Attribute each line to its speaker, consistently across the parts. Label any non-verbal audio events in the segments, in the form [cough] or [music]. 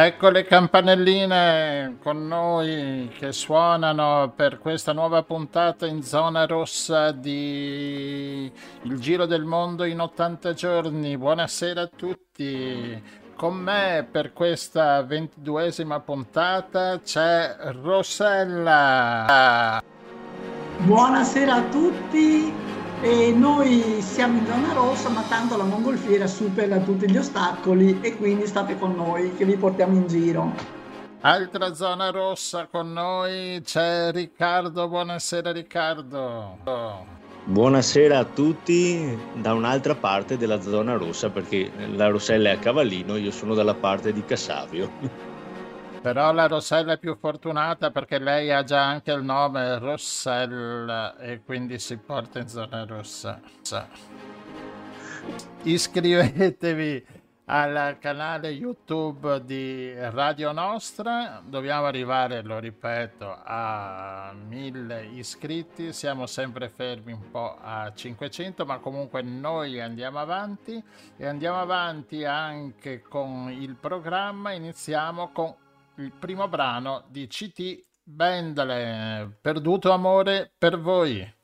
Speaker 1: Ecco le campanelline con noi che suonano per questa nuova puntata in zona rossa di Il Giro del Mondo in 80 giorni. Buonasera a tutti. Con me per questa ventiduesima puntata c'è Rossella.
Speaker 2: Buonasera a tutti e noi siamo in zona rossa ma tanto la mongolfiera supera tutti gli ostacoli e quindi state con noi che vi portiamo in giro.
Speaker 1: Altra zona rossa con noi c'è Riccardo, buonasera Riccardo.
Speaker 3: Buonasera a tutti da un'altra parte della zona rossa perché la Rossella è a Cavallino, io sono dalla parte di Cassavio.
Speaker 1: Però la Rossella è più fortunata perché lei ha già anche il nome Rossella e quindi si porta in zona rossa. Iscrivetevi al canale YouTube di Radio Nostra. Dobbiamo arrivare, lo ripeto, a mille iscritti. Siamo sempre fermi un po' a 500, ma comunque noi andiamo avanti e andiamo avanti anche con il programma. Iniziamo con il primo brano di CT Bendale, Perduto amore per voi.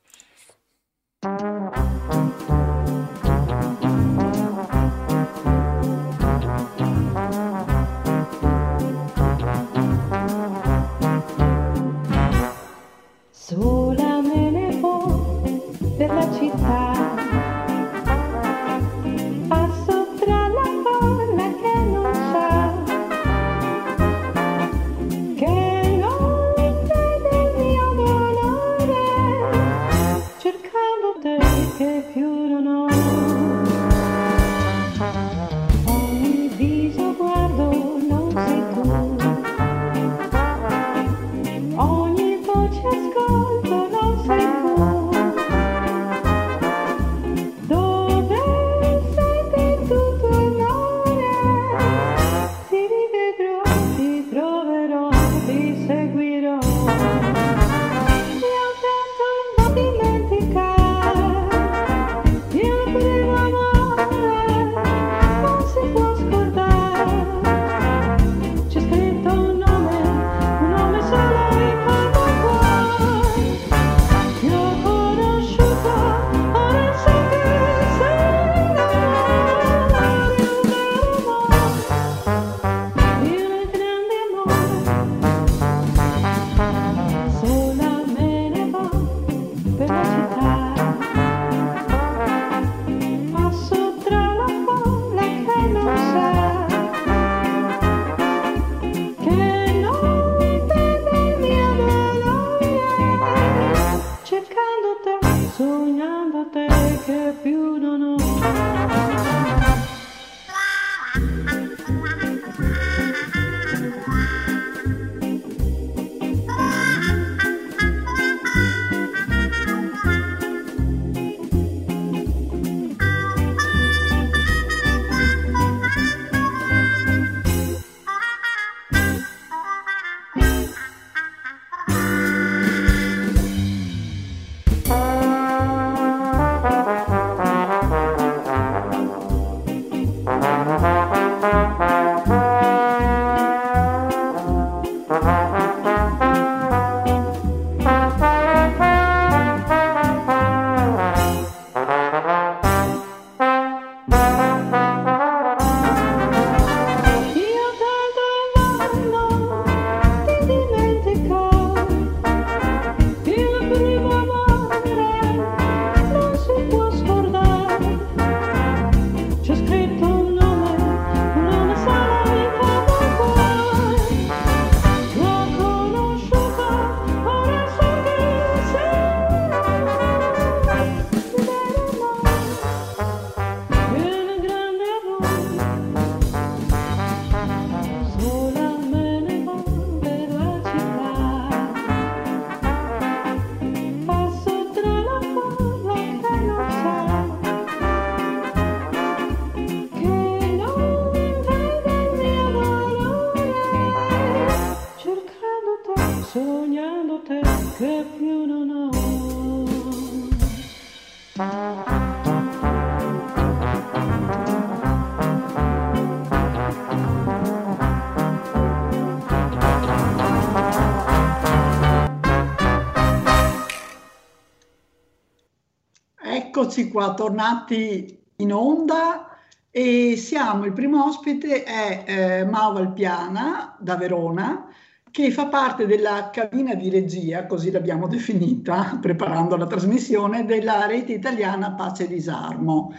Speaker 2: Eccoci qua, tornati in onda e siamo, il primo ospite è eh, Mao Valpiana da Verona che fa parte della cabina di regia, così l'abbiamo [laughs] definita preparando la trasmissione, della rete italiana Pace e Disarmo.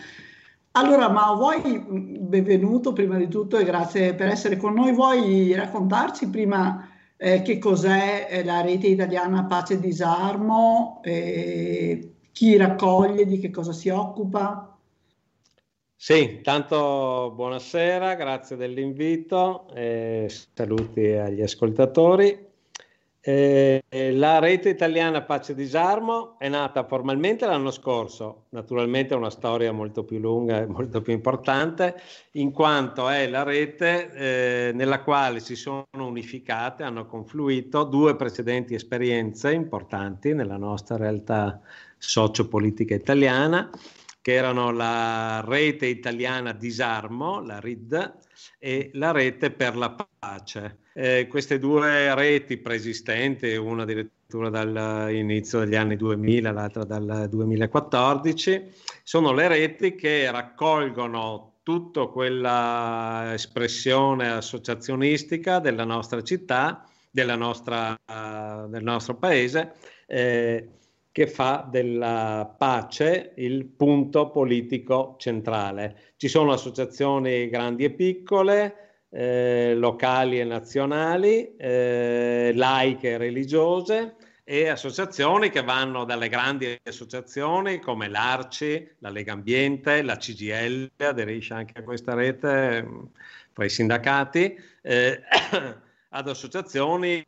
Speaker 2: Allora, Mao, vuoi, benvenuto prima di tutto e grazie per essere con noi, vuoi raccontarci prima eh, che cos'è eh, la rete italiana Pace e Disarmo? Eh, chi raccoglie, di che cosa si occupa?
Speaker 4: Sì, tanto buonasera, grazie dell'invito, eh, saluti agli ascoltatori. Eh, la rete italiana Pace e Disarmo è nata formalmente l'anno scorso, naturalmente è una storia molto più lunga e molto più importante, in quanto è la rete eh, nella quale si sono unificate, hanno confluito due precedenti esperienze importanti nella nostra realtà sociopolitica italiana, che erano la rete italiana Disarmo, la RID, e la rete per la pace. Eh, queste due reti preesistenti, una addirittura dall'inizio degli anni 2000, l'altra dal 2014, sono le reti che raccolgono tutta quella espressione associazionistica della nostra città, della nostra, uh, del nostro paese, eh, che fa della pace il punto politico centrale. Ci sono associazioni grandi e piccole, eh, locali e nazionali, eh, laiche e religiose e associazioni che vanno dalle grandi associazioni come l'Arci, la Lega Ambiente, la CGL, aderisce anche a questa rete fra i sindacati, eh, [coughs] ad associazioni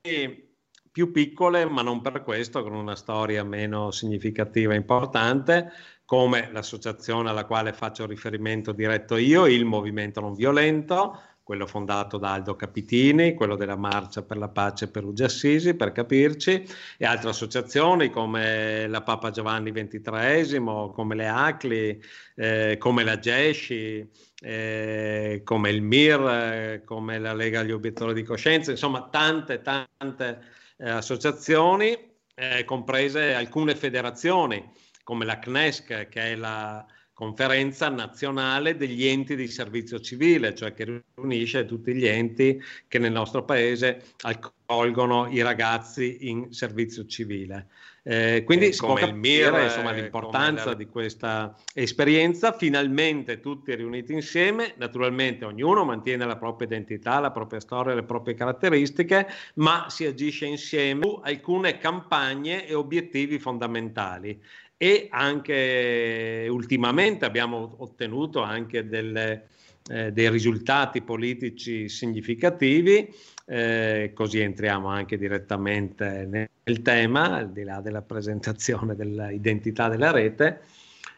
Speaker 4: più piccole, ma non per questo, con una storia meno significativa e importante, come l'associazione alla quale faccio riferimento diretto io, il Movimento Non Violento, quello fondato da Aldo Capitini, quello della Marcia per la Pace Perugia Assisi, per capirci, e altre associazioni come la Papa Giovanni XXIII, come le ACLI, eh, come la GESCI, eh, come il MIR, eh, come la Lega agli Obiettori di Coscienza, insomma tante, tante eh, associazioni, eh, comprese alcune federazioni come la CNESC, che è la conferenza nazionale degli enti di servizio civile, cioè che riunisce tutti gli enti che nel nostro paese accolgono i ragazzi in servizio civile. Eh, quindi si può capire MIR, insomma, l'importanza la... di questa esperienza, finalmente tutti riuniti insieme, naturalmente ognuno mantiene la propria identità, la propria storia, le proprie caratteristiche, ma si agisce insieme su alcune campagne e obiettivi fondamentali e anche ultimamente abbiamo ottenuto anche delle, eh, dei risultati politici significativi, eh, così entriamo anche direttamente nel, tema, al di là della presentazione dell'identità della rete.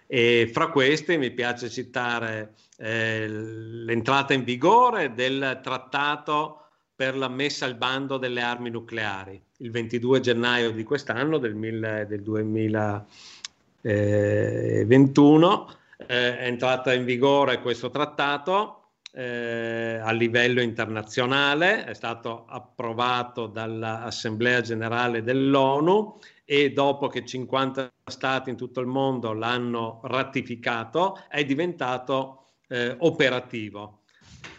Speaker 4: E fra questi mi piace citare eh, l'entrata in vigore del trattato per la messa al bando delle armi nucleari, il 22 gennaio di quest'anno, del, mille, del 2000. Eh, 21 eh, è entrata in vigore questo trattato eh, a livello internazionale, è stato approvato dall'Assemblea generale dell'ONU e dopo che 50 stati in tutto il mondo l'hanno ratificato è diventato eh, operativo.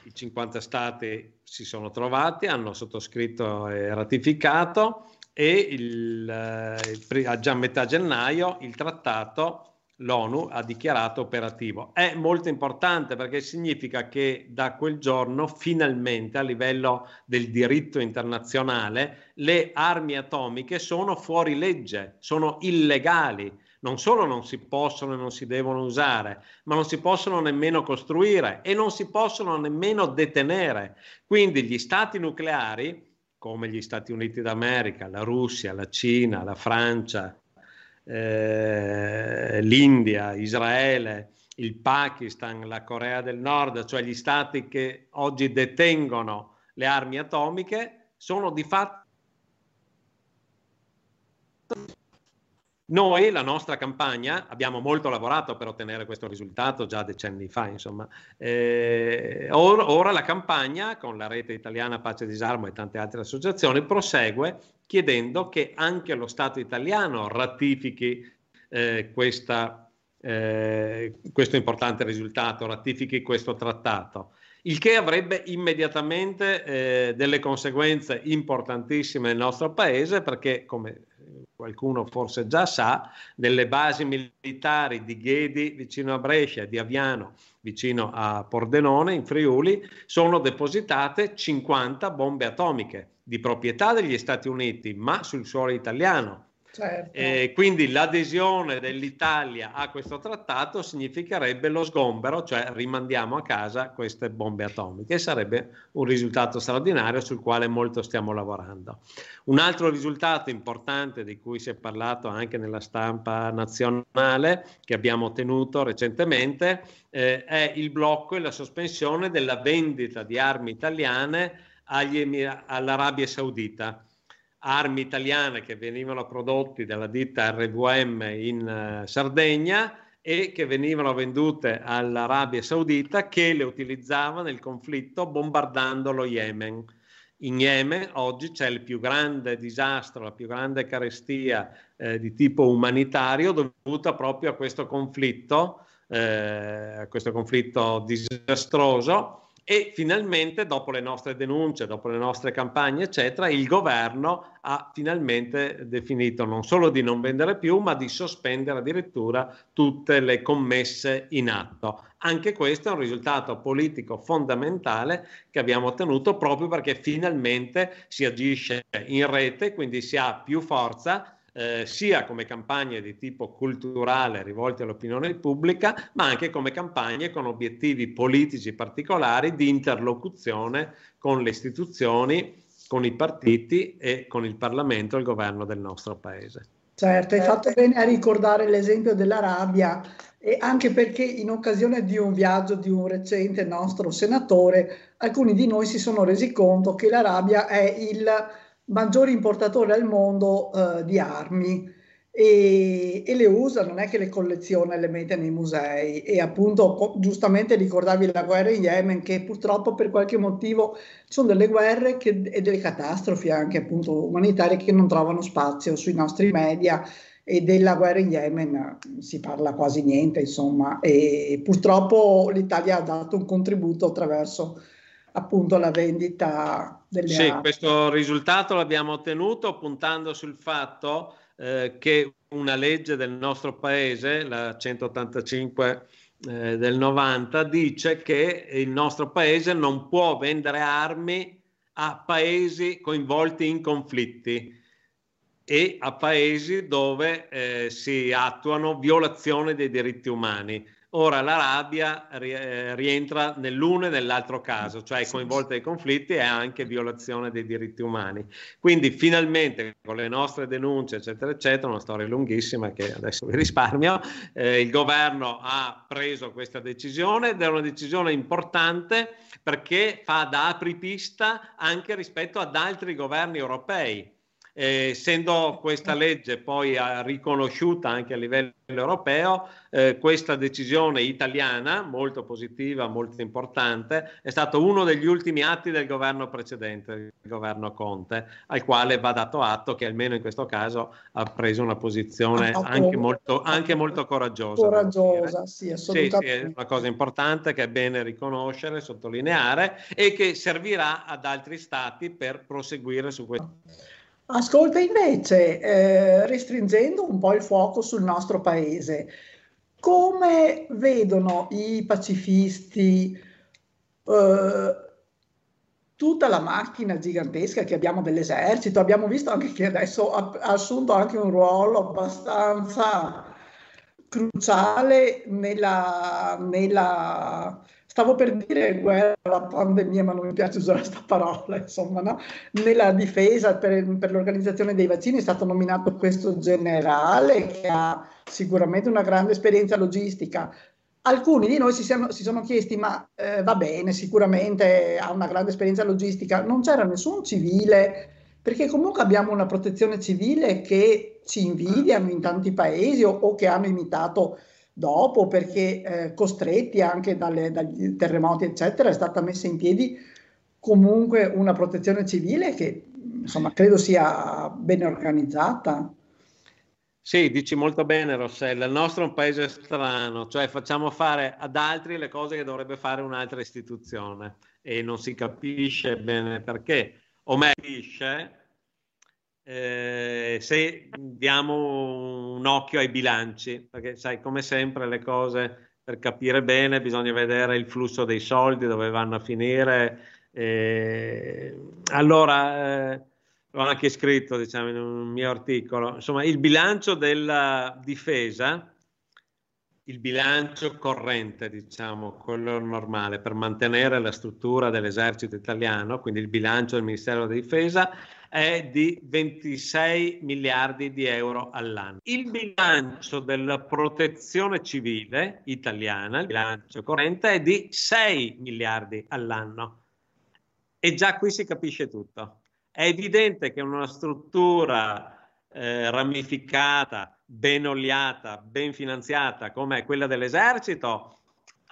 Speaker 4: I 50 stati si sono trovati, hanno sottoscritto e ratificato e il, eh, già a metà gennaio il trattato l'ONU ha dichiarato operativo. È molto importante perché significa che da quel giorno finalmente a livello del diritto internazionale le armi atomiche sono fuori legge, sono illegali. Non solo non si possono e non si devono usare, ma non si possono nemmeno costruire e non si possono nemmeno detenere. Quindi gli stati nucleari, come gli Stati Uniti d'America, la Russia, la Cina, la Francia, eh, l'India, Israele, il Pakistan, la Corea del Nord, cioè gli stati che oggi detengono le armi atomiche, sono di fatto Noi, la nostra campagna, abbiamo molto lavorato per ottenere questo risultato già decenni fa, insomma. Eh, or, ora la campagna, con la rete italiana Pace e Disarmo e tante altre associazioni, prosegue chiedendo che anche lo Stato italiano ratifichi eh, questa, eh, questo importante risultato, ratifichi questo trattato il che avrebbe immediatamente eh, delle conseguenze importantissime nel nostro paese perché, come qualcuno forse già sa, delle basi militari di Ghedi vicino a Brescia, di Aviano vicino a Pordenone in Friuli, sono depositate 50 bombe atomiche di proprietà degli Stati Uniti, ma sul suolo italiano. Certo. Eh, quindi l'adesione dell'Italia a questo trattato significherebbe lo sgombero, cioè rimandiamo a casa queste bombe atomiche. Sarebbe un risultato straordinario sul quale molto stiamo lavorando. Un altro risultato importante di cui si è parlato anche nella stampa nazionale che abbiamo ottenuto recentemente eh, è il blocco e la sospensione della vendita di armi italiane agli, all'Arabia Saudita armi italiane che venivano prodotte dalla ditta RVM in uh, Sardegna e che venivano vendute all'Arabia Saudita che le utilizzava nel conflitto bombardando lo Yemen. In Yemen oggi c'è il più grande disastro, la più grande carestia eh, di tipo umanitario dovuta proprio a questo conflitto, eh, a questo conflitto disastroso e finalmente, dopo le nostre denunce, dopo le nostre campagne, eccetera, il governo ha finalmente definito non solo di non vendere più, ma di sospendere addirittura tutte le commesse in atto. Anche questo è un risultato politico fondamentale che abbiamo ottenuto proprio perché finalmente si agisce in rete, quindi si ha più forza eh, sia come campagne di tipo culturale rivolte all'opinione pubblica, ma anche come campagne con obiettivi politici particolari di interlocuzione con le istituzioni, con i partiti e con il Parlamento e il governo del nostro Paese.
Speaker 2: Certo, hai fatto bene a ricordare l'esempio dell'Arabia e anche perché in occasione di un viaggio di un recente nostro senatore, alcuni di noi si sono resi conto che l'Arabia è il maggiori importatori al mondo uh, di armi. E, e, le usa, non è che le colleziona e le mette nei musei. E appunto co- giustamente ricordavi la guerra in Yemen che purtroppo per qualche motivo sono delle guerre che, e delle catastrofi anche appunto umanitarie che non trovano spazio sui nostri media. E della guerra in Yemen si parla quasi niente insomma. E purtroppo l'Italia ha dato un contributo attraverso appunto la vendita delle
Speaker 4: sì, armi. questo risultato l'abbiamo ottenuto puntando sul fatto eh, che una legge del nostro paese, la 185 eh, del 90, dice che il nostro paese non può vendere armi a paesi coinvolti in conflitti e a paesi dove eh, si attuano violazioni dei diritti umani. Ora l'Arabia eh, rientra nell'uno e nell'altro caso, cioè è coinvolta nei conflitti e anche violazione dei diritti umani. Quindi finalmente con le nostre denunce, eccetera, eccetera, una storia lunghissima che adesso vi risparmio, eh, il governo ha preso questa decisione ed è una decisione importante perché fa da apripista anche rispetto ad altri governi europei eh, essendo questa legge poi riconosciuta anche a livello europeo, eh, questa decisione italiana, molto positiva, molto importante, è stato uno degli ultimi atti del governo precedente, il governo Conte, al quale va dato atto che almeno in questo caso ha preso una posizione anche molto, anche molto coraggiosa.
Speaker 2: Coraggiosa, sì, assolutamente.
Speaker 4: Sì, sì, è una cosa importante che è bene riconoscere, sottolineare e che servirà ad altri stati per proseguire su questo.
Speaker 2: Ascolta invece, eh, restringendo un po' il fuoco sul nostro paese, come vedono i pacifisti eh, tutta la macchina gigantesca che abbiamo dell'esercito? Abbiamo visto anche che adesso ha, ha assunto anche un ruolo abbastanza cruciale nella, nella Stavo per dire guerra pandemia, ma non mi piace usare questa parola, insomma, no? Nella difesa per, per, l'organizzazione dei vaccini è stato nominato questo generale che ha sicuramente una grande esperienza logistica. Alcuni di noi si, siano, si sono chiesti, ma eh, va bene, sicuramente ha una grande esperienza logistica, non c'era nessun civile perché comunque abbiamo una protezione civile che ci invidiano in tanti paesi o, o che hanno imitato dopo perché eh, costretti anche dalle, dagli terremoti eccetera è stata messa in piedi comunque una protezione civile che insomma credo sia ben organizzata.
Speaker 4: Sì, dici molto bene Rossella, il nostro è un paese strano, cioè facciamo fare ad altri le cose che dovrebbe fare un'altra istituzione e non si capisce bene perché, o meglio, eh, se diamo un occhio ai bilanci, perché sai, come sempre le cose per capire bene bisogna vedere il flusso dei soldi, dove vanno a finire. Eh, allora, eh, l'ho anche scritto diciamo, in un mio articolo, insomma, il bilancio della difesa, il bilancio corrente, diciamo, quello normale, per mantenere la struttura dell'esercito italiano, quindi il bilancio del Ministero della Difesa, è di 26 miliardi di euro all'anno. Il bilancio della protezione civile italiana, il bilancio corrente, è di 6 miliardi all'anno. E già qui si capisce tutto. È evidente che una struttura eh, ramificata, ben oliata, ben finanziata come quella dell'esercito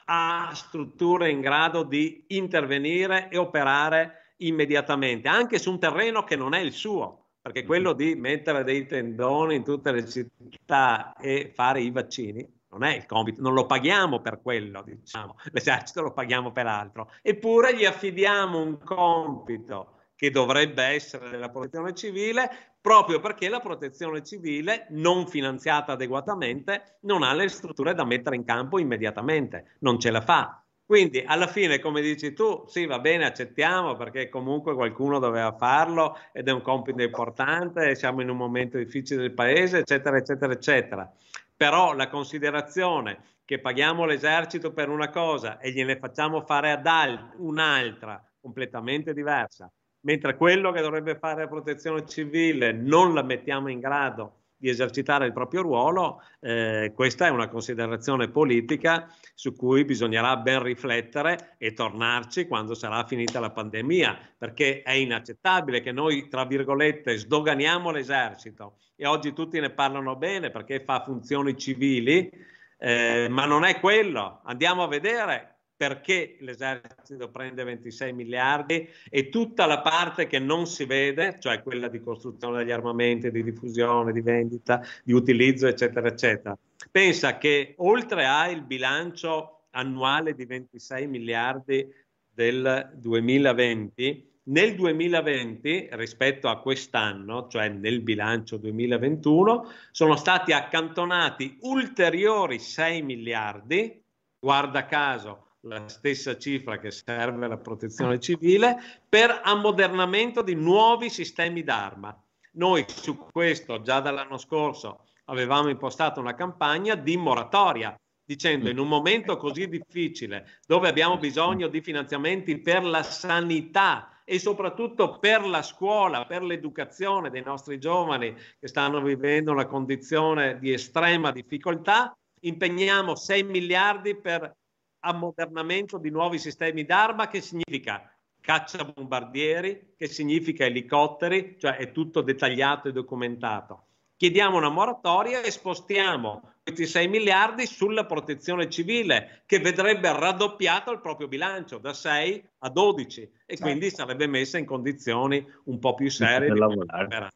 Speaker 4: ha strutture in grado di intervenire e operare immediatamente, anche su un terreno che non è il suo, perché quello di mettere dei tendoni in tutte le città e fare i vaccini non è il compito, non lo paghiamo per quello, diciamo, [laughs] l'esercito lo paghiamo per altro, eppure gli affidiamo un compito che dovrebbe essere della protezione civile, proprio perché la protezione civile, non finanziata adeguatamente, non ha le strutture da mettere in campo immediatamente, non ce la fa. Quindi alla fine, come dici tu, sì, va bene, accettiamo perché comunque qualcuno doveva farlo ed è un compito importante, siamo in un momento difficile del paese, eccetera, eccetera, eccetera. Però la considerazione che paghiamo l'esercito per una cosa e gliene facciamo fare ad alt- un'altra completamente diversa, mentre quello che dovrebbe fare la protezione civile non la mettiamo in grado di esercitare il proprio ruolo, eh, questa è una considerazione politica su cui bisognerà ben riflettere e tornarci quando sarà finita la pandemia, perché è inaccettabile che noi, tra virgolette, sdoganiamo l'esercito e oggi tutti ne parlano bene perché fa funzioni civili, eh, ma non è quello. Andiamo a vedere perché l'esercito prende 26 miliardi e tutta la parte che non si vede, cioè quella di costruzione degli armamenti, di diffusione, di vendita, di utilizzo, eccetera, eccetera. Pensa che oltre al bilancio annuale di 26 miliardi del 2020, nel 2020 rispetto a quest'anno, cioè nel bilancio 2021, sono stati accantonati ulteriori 6 miliardi, guarda caso la stessa cifra che serve alla protezione civile, per ammodernamento di nuovi sistemi d'arma. Noi su questo già dall'anno scorso avevamo impostato una campagna di moratoria, dicendo in un momento così difficile, dove abbiamo bisogno di finanziamenti per la sanità e soprattutto per la scuola, per l'educazione dei nostri giovani che stanno vivendo una condizione di estrema difficoltà, impegniamo 6 miliardi per ammodernamento di nuovi sistemi d'arma che significa caccia bombardieri, che significa elicotteri, cioè è tutto dettagliato e documentato. Chiediamo una moratoria e spostiamo questi 6 miliardi sulla protezione civile, che vedrebbe raddoppiato il proprio bilancio da 6 a 12 e certo. quindi sarebbe messa in condizioni un po' più serie di lavorare.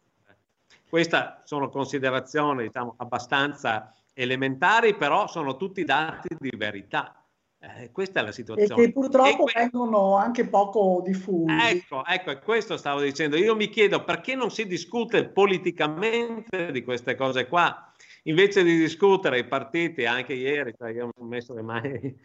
Speaker 4: Queste sono considerazioni diciamo, abbastanza elementari, però sono tutti dati di verità. Eh, questa è la situazione.
Speaker 2: E che purtroppo e que- vengono anche poco diffusi.
Speaker 4: Ecco, ecco, questo stavo dicendo. Io mi chiedo perché non si discute politicamente di queste cose qua. Invece di discutere i partiti, anche ieri, cioè io ho messo le mani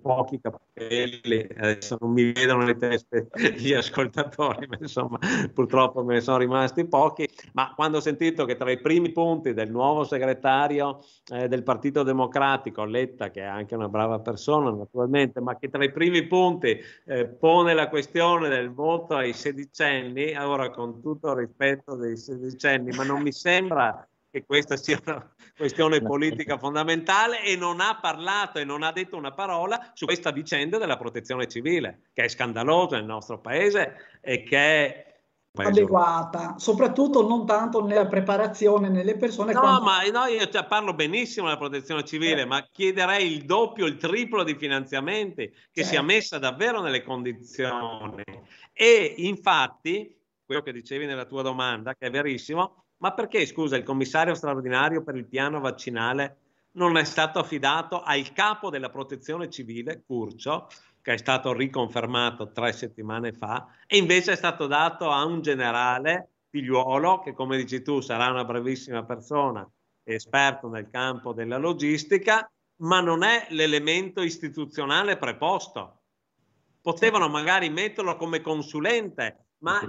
Speaker 4: pochi capelli, adesso non mi vedono le teste [laughs] gli ascoltatori, ma insomma purtroppo me ne sono rimasti pochi, ma quando ho sentito che tra i primi punti del nuovo segretario eh, del Partito Democratico, Letta, che è anche una brava persona naturalmente, ma che tra i primi punti eh, pone la questione del voto ai sedicenni, ora con tutto il rispetto dei sedicenni, ma non mi sembra che questa sia una questione politica fondamentale e non ha parlato e non ha detto una parola su questa vicenda della protezione civile, che è scandalosa nel nostro paese e che
Speaker 2: adeguata, soprattutto non tanto nella preparazione nelle persone.
Speaker 4: No, quando... ma no, io cioè, parlo benissimo della protezione civile, eh. ma chiederei il doppio, il triplo di finanziamenti che sia messa davvero nelle condizioni. E infatti, quello che dicevi nella tua domanda, che è verissimo, ma perché, scusa, il commissario straordinario per il piano vaccinale non è stato affidato al capo della protezione civile, Curcio, che è stato riconfermato tre settimane fa, e invece è stato dato a un generale figliuolo che, come dici tu, sarà una bravissima persona, esperto nel campo della logistica, ma non è l'elemento istituzionale preposto. Potevano magari metterlo come consulente, ma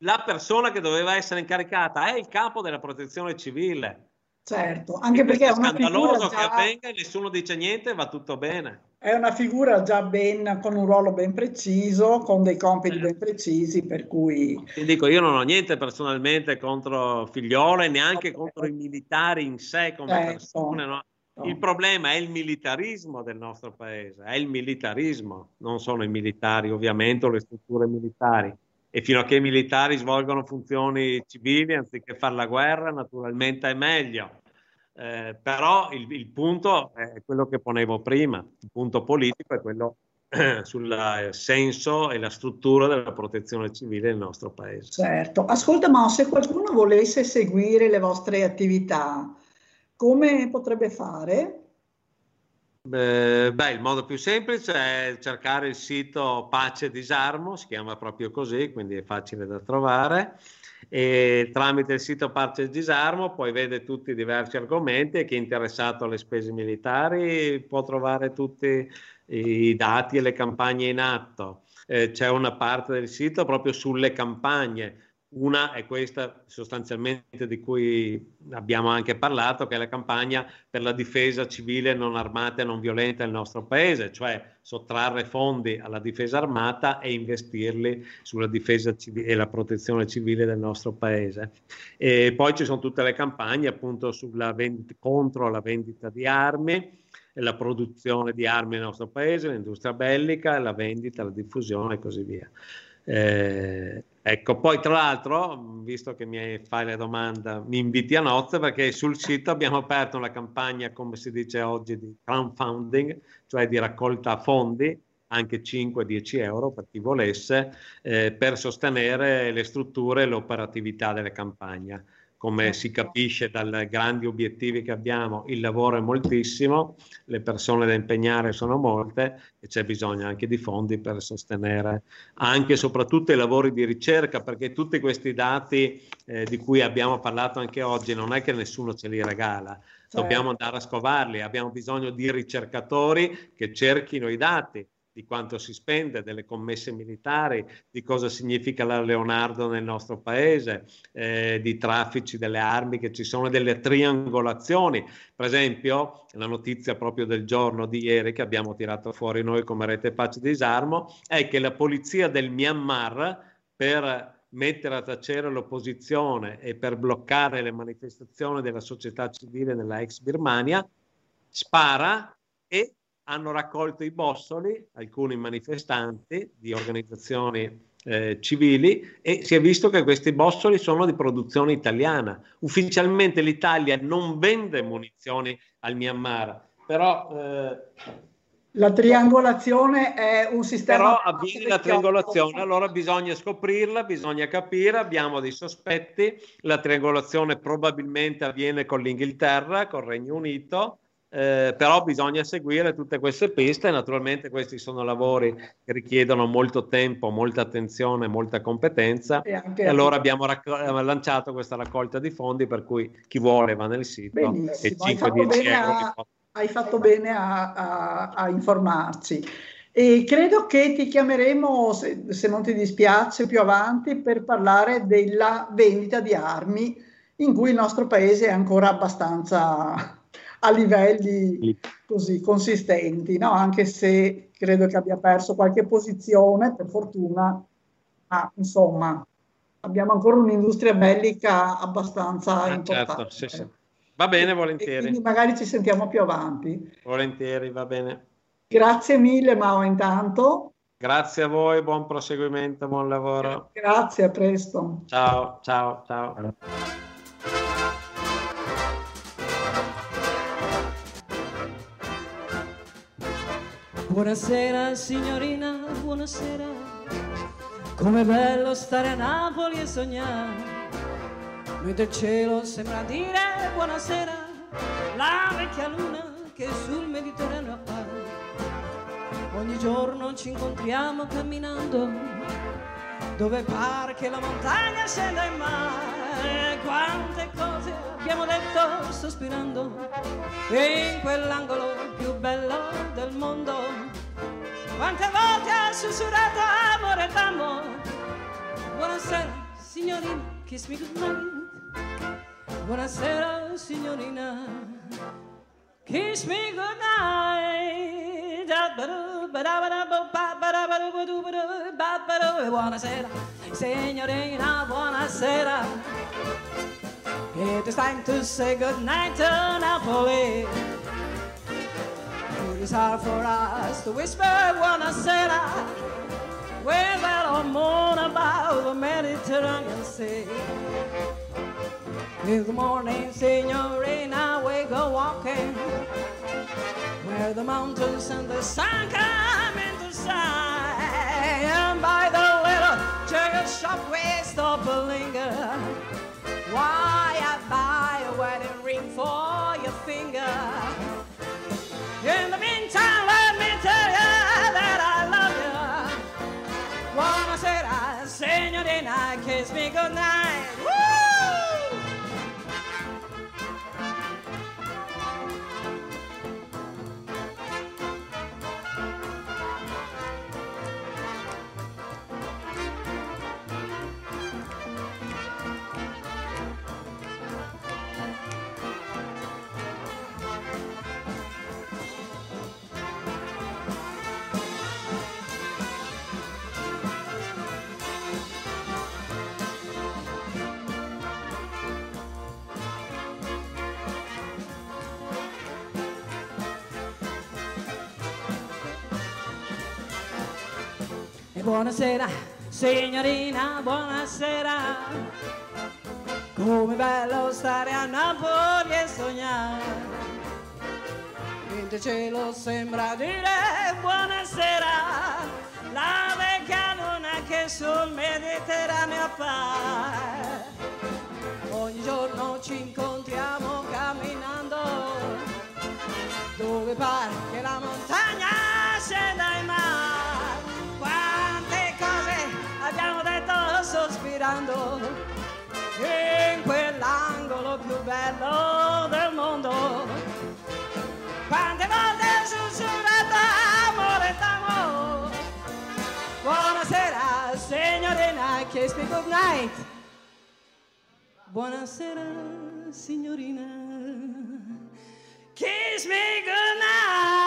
Speaker 4: la persona che doveva essere incaricata è il capo della protezione civile.
Speaker 2: Certo, anche perché è una
Speaker 4: scandaloso
Speaker 2: già...
Speaker 4: che avvenga e nessuno dice niente e va tutto bene.
Speaker 2: È una figura già ben, con un ruolo ben preciso, con dei compiti eh. ben precisi, per cui...
Speaker 4: Ti dico, io non ho niente personalmente contro Figliola e neanche okay. contro i militari in sé come certo. persone, no? Il problema è il militarismo del nostro paese, è il militarismo, non sono i militari ovviamente o le strutture militari. E fino a che i militari svolgono funzioni civili anziché fare la guerra, naturalmente è meglio. Eh, però il, il, punto è quello che ponevo prima, il punto politico è quello eh, sul senso e la struttura della protezione civile nel nostro paese.
Speaker 2: Certo, ascolta ma se qualcuno volesse seguire le vostre attività, come potrebbe fare?
Speaker 4: Beh, il modo più semplice è cercare il sito Pace Disarmo, si chiama proprio così, quindi è facile da trovare e tramite il sito Parce Disarmo poi vede tutti i diversi argomenti e chi è interessato alle spese militari può trovare tutti i dati e le campagne in atto. Eh, c'è una parte del sito proprio sulle campagne, una è questa sostanzialmente di cui abbiamo anche parlato, che è la campagna per la difesa civile non armata e non violenta del nostro paese, cioè sottrarre fondi alla difesa armata e investirli sulla difesa e la protezione civile del nostro paese. E poi ci sono tutte le campagne appunto vend- contro la vendita di armi, la produzione di armi nel nostro paese, l'industria bellica, la vendita, la diffusione e così via. Eh, ecco, poi tra l'altro, visto che mi fai la domanda, mi inviti a nozze perché sul sito abbiamo aperto una campagna, come si dice oggi, di crowdfunding, cioè di raccolta fondi, anche 5-10 euro per chi volesse, eh, per sostenere le strutture e l'operatività delle campagne come certo. si capisce dai grandi obiettivi che abbiamo, il lavoro è moltissimo, le persone da impegnare sono molte e c'è bisogno anche di fondi per sostenere anche e soprattutto i lavori di ricerca, perché tutti questi dati eh, di cui abbiamo parlato anche oggi non è che nessuno ce li regala, certo. dobbiamo andare a scovarli, abbiamo bisogno di ricercatori che cerchino i dati di quanto si spende, delle commesse militari, di cosa significa la Leonardo nel nostro paese, eh, di traffici delle armi che ci sono, delle triangolazioni. Per esempio, la notizia proprio del giorno di ieri che abbiamo tirato fuori noi come Rete Pace Disarmo è che la polizia del Myanmar per mettere a tacere l'opposizione e per bloccare le manifestazioni della società civile nella ex Birmania, spara e hanno raccolto i bossoli, alcuni manifestanti di organizzazioni eh, civili e si è visto che questi bossoli sono di produzione italiana. Ufficialmente l'Italia non vende munizioni al Myanmar, però... Eh,
Speaker 2: la triangolazione è un sistema...
Speaker 4: Però avviene la triangolazione, allora bisogna scoprirla, bisogna capire, abbiamo dei sospetti, la triangolazione probabilmente avviene con l'Inghilterra, con il Regno Unito, eh, però bisogna seguire tutte queste piste, naturalmente questi sono lavori che richiedono molto tempo, molta attenzione, molta competenza e, e allora abbiamo racco- lanciato questa raccolta di fondi per cui chi vuole va nel sito
Speaker 2: Benissimo. e 5-10 euro. A, hai fatto bene a, a, a, informarci. E credo che ti chiameremo, se, se non ti dispiace, più avanti per parlare della vendita di armi in cui il nostro paese è ancora abbastanza a livelli così consistenti, no? anche se credo che abbia perso qualche posizione, per fortuna, ma insomma abbiamo ancora un'industria bellica abbastanza ah, importante. Certo, sì, sì.
Speaker 4: Va bene, volentieri. E
Speaker 2: quindi magari ci sentiamo più avanti.
Speaker 4: Volentieri, va bene.
Speaker 2: Grazie mille Mao intanto.
Speaker 4: Grazie a voi, buon proseguimento, buon lavoro.
Speaker 2: Grazie, a presto.
Speaker 4: Ciao, ciao, ciao.
Speaker 5: Buonasera signorina, buonasera. Com'è bello stare a Napoli e sognare. Mentre il cielo sembra dire buonasera. La vecchia luna che sul Mediterraneo appare. Ogni giorno ci incontriamo camminando. Dove pare che la montagna scenda in mare. Quante cose abbiamo detto sospirando. In quell'angolo più bello del mondo quante volte ha sussurrato amore d'amore. Buonasera, signorina, kiss me goodnight. Buonasera, signorina, kiss me goodnight. Buonasera, signorina, buonasera. It is time to say goodnight to Napoli. It is hard for us to whisper buonasera with that moon above the Mediterranean Sea. In the morning, signorina, we go walking where the mountains and the sun come into sight. And by the little church shop, we stop and linger. Why I buy a wedding ring for your finger? Signorina, kiss me goodnight. Buonasera, signorina, buonasera. Come bello stare a Napoli e sognare. Il cielo sembra dire buonasera. La vecchia luna che sul Mediterraneo appare. Ogni giorno ci incontriamo camminando dove pare che la montagna scenda in mare. Sospirando in quell'angolo più bello del mondo. Quante volte ho sussurrato amore d'amore. Buonasera, signorina, kiss me good night. Buonasera, signorina. Kiss me goodnight.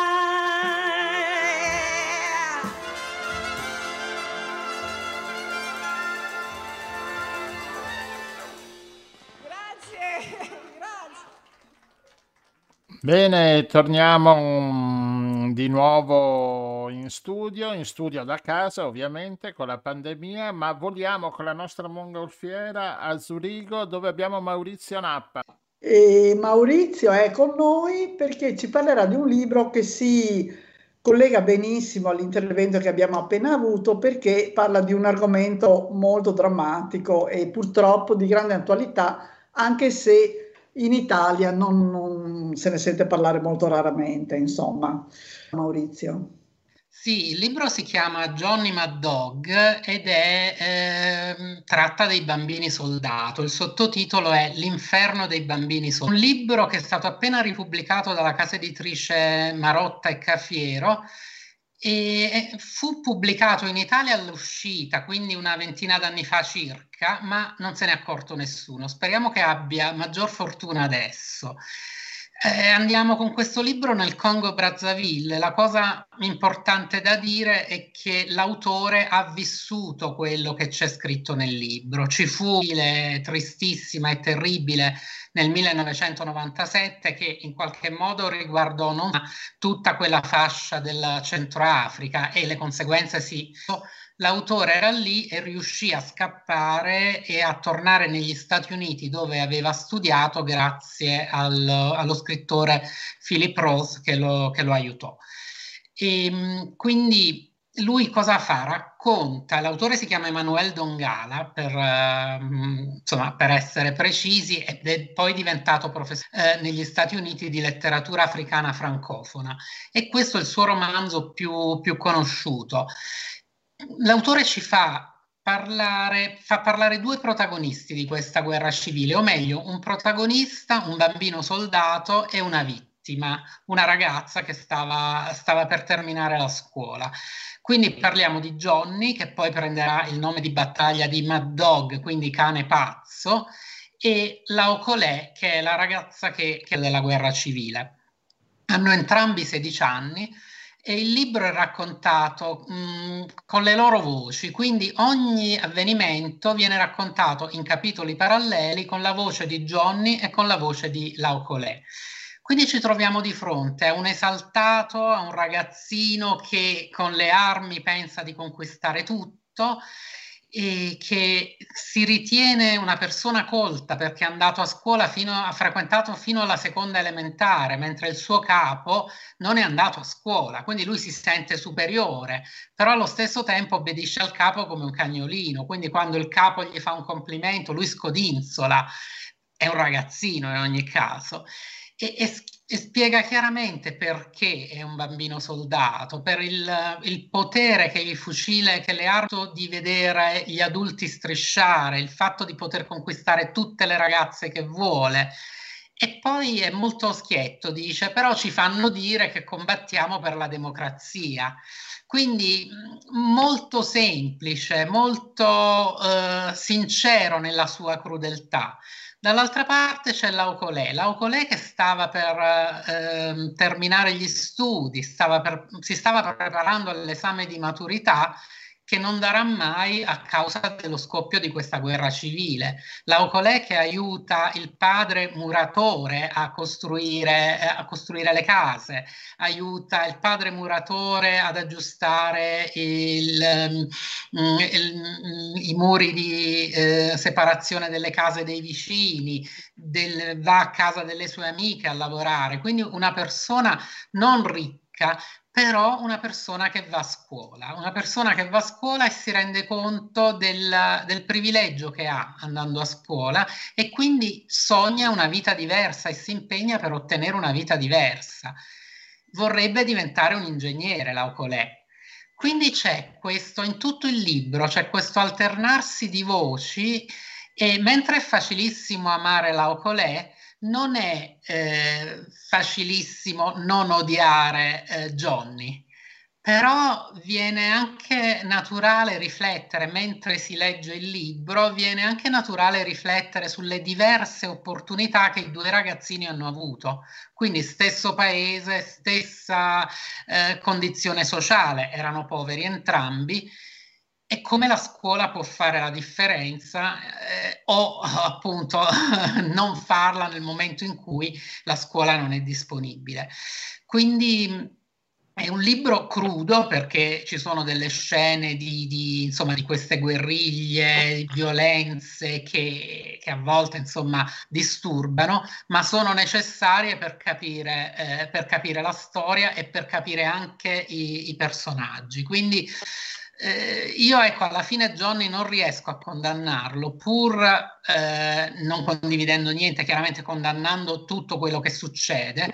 Speaker 1: Bene, torniamo mm, di nuovo in studio, in studio da casa ovviamente con la pandemia, ma voliamo con la nostra mongolfiera a Zurigo dove abbiamo Maurizio Nappa.
Speaker 2: E Maurizio è con noi perché ci parlerà di un libro che si collega benissimo all'intervento che abbiamo appena avuto perché parla di un argomento molto drammatico e purtroppo di grande attualità, anche se in Italia non, non se ne sente parlare molto raramente, insomma. Maurizio.
Speaker 6: Sì, il libro si chiama Johnny Mad Dog ed è ehm, tratta dei bambini soldato. Il sottotitolo è L'inferno dei bambini soldato. Un libro che è stato appena ripubblicato dalla casa editrice Marotta e Cafiero e fu pubblicato in Italia all'uscita, quindi una ventina d'anni fa circa, ma non se ne è accorto nessuno. Speriamo che abbia maggior fortuna adesso. Eh, andiamo con questo libro nel Congo Brazzaville. La cosa importante da dire è che l'autore ha vissuto quello che c'è scritto nel libro. Ci fu una tristissima e terribile nel 1997 che in qualche modo riguardò non tutta quella fascia del Centroafrica e le conseguenze si l'autore era lì e riuscì a scappare e a tornare negli Stati Uniti dove aveva studiato grazie al, allo scrittore Philip Rose che lo, che lo aiutò. E, ehm, quindi lui cosa fa? Racconta, l'autore si chiama Emanuele Dongala per, uh, insomma, per essere precisi ed è poi diventato professore uh, negli Stati Uniti di letteratura africana francofona e questo è il suo romanzo più, più conosciuto l'autore ci fa parlare, fa parlare due protagonisti di questa guerra civile, o meglio, un protagonista, un bambino soldato e una vittima, una ragazza che stava, stava per terminare la scuola. Quindi parliamo di Johnny, che poi prenderà il nome di battaglia di Mad Dog, quindi cane pazzo, e Laocolè, che è la ragazza che, che è della guerra civile. Hanno entrambi 16 anni e il libro è raccontato mh, mm, con le loro voci, quindi ogni avvenimento viene raccontato in capitoli paralleli con la voce di Johnny e con la voce di Laucolè. Quindi ci troviamo di fronte a un esaltato, a un ragazzino che con le armi pensa di conquistare tutto e che si ritiene una persona colta perché è andato a scuola fino ha frequentato fino alla seconda elementare, mentre il suo capo non è andato a scuola, quindi lui si sente superiore, però allo stesso tempo obbedisce al capo come un cagnolino, quindi quando il capo gli fa un complimento, lui scodinzola, è un ragazzino in ogni caso. E, e, spiega chiaramente perché è un bambino soldato, per il, il potere che il fucile, che le armi di vedere gli adulti strisciare, il fatto di poter conquistare tutte le ragazze che vuole. E poi è molto schietto, dice, però ci fanno dire che combattiamo per la democrazia. Quindi molto semplice, molto eh, sincero nella sua crudeltà. Dall'altra parte c'è l'Aucolè, l'Aucolè che stava per eh, terminare gli studi, stava per, si stava preparando all'esame di maturità che non darà mai a causa dello scoppio di questa guerra civile. L'Aucolè che aiuta il padre muratore a costruire, eh, a costruire le case, aiuta il padre muratore ad aggiustare il, mm, il, mm, i muri di eh, separazione delle case dei vicini, del, va a casa delle sue amiche a lavorare. Quindi una persona non ricca, però una persona che va a scuola, una persona che va a scuola e si rende conto del, del, privilegio che ha andando a scuola e quindi sogna una vita diversa e si impegna per ottenere una vita diversa. Vorrebbe diventare un ingegnere, Laucolè. Quindi c'è questo, in tutto il libro, c'è questo alternarsi di voci e mentre è facilissimo amare Laucolè, non è eh, facilissimo non odiare eh, Johnny, però viene anche naturale riflettere, mentre si legge il libro, viene anche naturale riflettere sulle diverse opportunità che i due ragazzini hanno avuto. Quindi stesso paese, stessa eh, condizione sociale, erano poveri entrambi e come la scuola può fare la differenza eh, o appunto [laughs] non farla nel momento in cui la scuola non è disponibile. Quindi è un libro crudo perché ci sono delle scene di, di, insomma, di queste guerriglie, violenze che, che, a volte insomma, disturbano, ma sono necessarie per capire, eh, per capire la storia e per capire anche i, i personaggi. Quindi eh, io ecco, alla fine Johnny non riesco a condannarlo, pur eh, non condividendo niente, chiaramente condannando tutto quello che succede,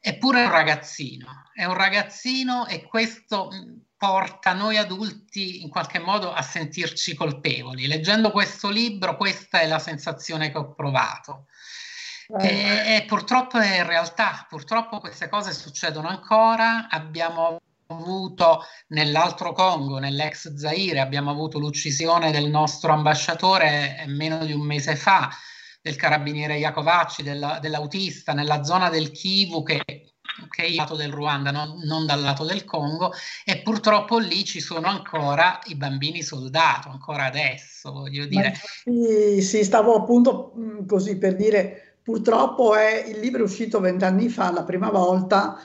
Speaker 6: eppure è un ragazzino, è un ragazzino e questo porta noi adulti in qualche modo a sentirci colpevoli. Leggendo questo libro questa è la sensazione che ho provato. E, e, purtroppo è realtà, purtroppo queste cose succedono ancora, abbiamo avuto nell'altro Congo, nell'ex Zaire, abbiamo avuto l'uccisione del nostro ambasciatore meno di un mese fa. del carabiniere Iacovacci, della, dell'autista, nella zona del Kivu che che è il lato del Ruanda, non, non, dal lato del Congo, e purtroppo lì ci sono ancora i bambini soldato, ancora adesso, voglio dire.
Speaker 2: Sì, sì, stavo appunto così per dire, purtroppo è, il libro è uscito vent'anni fa la prima volta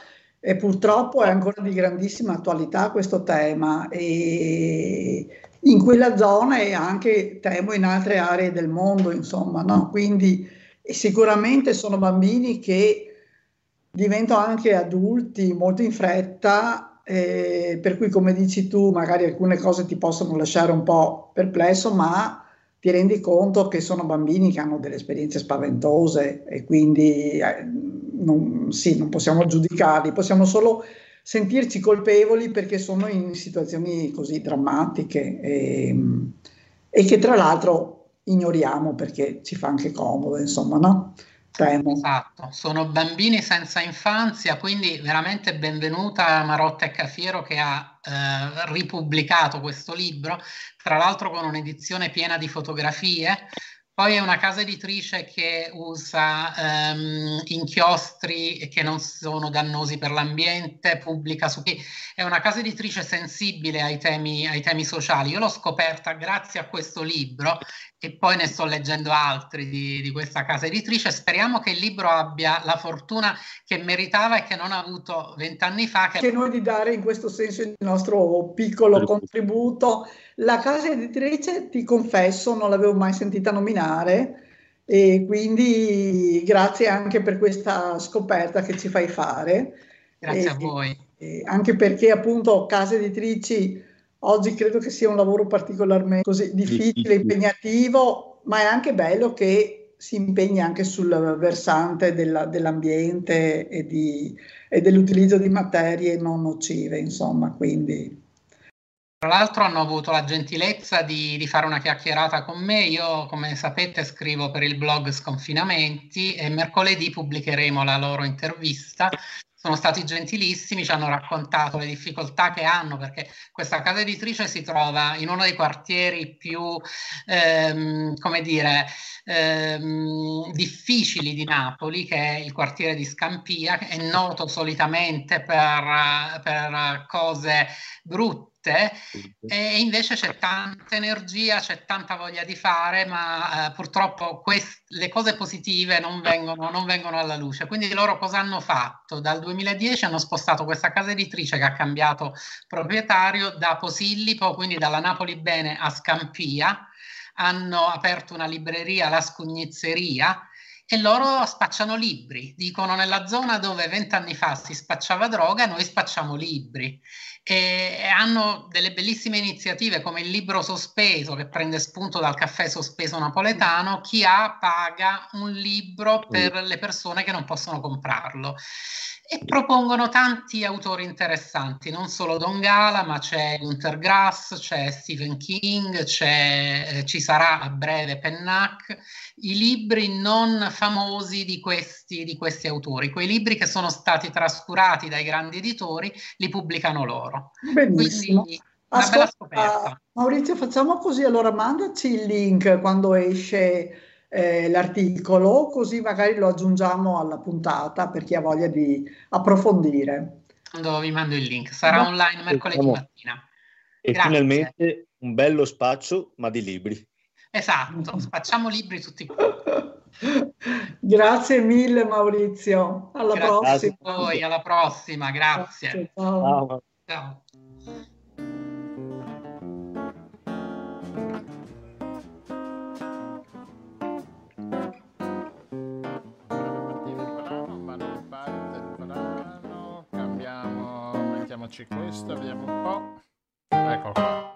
Speaker 2: e purtroppo è ancora di grandissima attualità questo tema e in quella zona e anche temo in altre aree del mondo, insomma, no? Quindi sicuramente sono bambini che divento anche adulti molto in fretta, eh, per cui come dici tu, magari alcune cose ti possono lasciare un po' perplesso, ma ti rendi conto che sono bambini che hanno delle esperienze spaventose e quindi eh, non, sì, non possiamo giudicarli, possiamo solo sentirci colpevoli perché sono in situazioni così drammatiche e, e che tra l'altro ignoriamo perché ci fa anche comodo, insomma, no?
Speaker 6: Temo. Esatto, sono bambini senza infanzia, quindi veramente benvenuta Marotta e Cafiero che ha eh, ripubblicato questo libro, tra l'altro con un'edizione piena di fotografie poi è una casa editrice che usa um, inchiostri che non sono dannosi per l'ambiente, pubblica su... È una casa editrice sensibile ai temi, ai temi sociali. Io l'ho scoperta grazie a questo libro e poi ne sto leggendo altri di, di, questa casa editrice. Speriamo che il libro abbia la fortuna che meritava e che non ha avuto vent'anni fa.
Speaker 2: Che... che noi di dare in questo senso il nostro piccolo contributo la casa editrice, ti confesso, non l'avevo mai sentita nominare e quindi grazie anche per questa scoperta che ci fai fare.
Speaker 6: Grazie e, a voi.
Speaker 2: E anche perché appunto case editrici oggi credo che sia un lavoro particolarmente così difficile, impegnativo, ma è anche bello che si impegni anche sul versante della, dell'ambiente e, di, e dell'utilizzo di materie non nocive, insomma, quindi
Speaker 6: tra l'altro hanno avuto la gentilezza di, di, fare una chiacchierata con me. Io, come sapete, scrivo per il blog Sconfinamenti e mercoledì pubblicheremo la loro intervista. Sono stati gentilissimi, ci hanno raccontato le difficoltà che hanno perché questa casa editrice si trova in uno dei quartieri più, ehm, come dire, ehm, difficili di Napoli, che è il quartiere di Scampia, che è noto solitamente per, per cose brutte e invece c'è tanta energia, c'è tanta voglia di fare, ma eh, purtroppo quest- le cose positive non vengono, non vengono, alla luce. Quindi loro cosa hanno fatto? Dal 2010 hanno spostato questa casa editrice che ha cambiato proprietario da Posillipo, quindi dalla Napoli Bene a Scampia, hanno aperto una libreria, la Scugnizzeria, e loro spacciano libri. Dicono nella zona dove vent'anni fa si spacciava droga, noi spacciamo libri. E hanno delle bellissime iniziative come il libro sospeso che prende spunto dal caffè sospeso napoletano, chi ha paga un libro per le persone che non possono comprarlo. E propongono tanti autori interessanti, non solo Don Gala, ma c'è Hunter Grass, c'è Stephen King, c'è, eh, ci sarà a breve Pennac, i libri non famosi di questi, di questi autori, quei libri che sono stati trascurati dai grandi editori, li pubblicano loro.
Speaker 2: Benissimo. Quindi, Ascolta, Maurizio, facciamo così, allora mandaci il link quando esce eh, l'articolo, così magari lo aggiungiamo alla puntata per chi ha voglia di approfondire.
Speaker 6: Quando vi mando il link, sarà online mercoledì mattina.
Speaker 3: E Grazie. finalmente un bello spaccio, ma di libri.
Speaker 6: Esatto, spacciamo libri tutti [laughs]
Speaker 2: Grazie mille Maurizio, alla
Speaker 6: Grazie
Speaker 2: prossima.
Speaker 6: A voi, alla prossima, grazie. grazie ciao. ciao.
Speaker 1: mettiamoci questo, vediamo un po'. Ecco qua.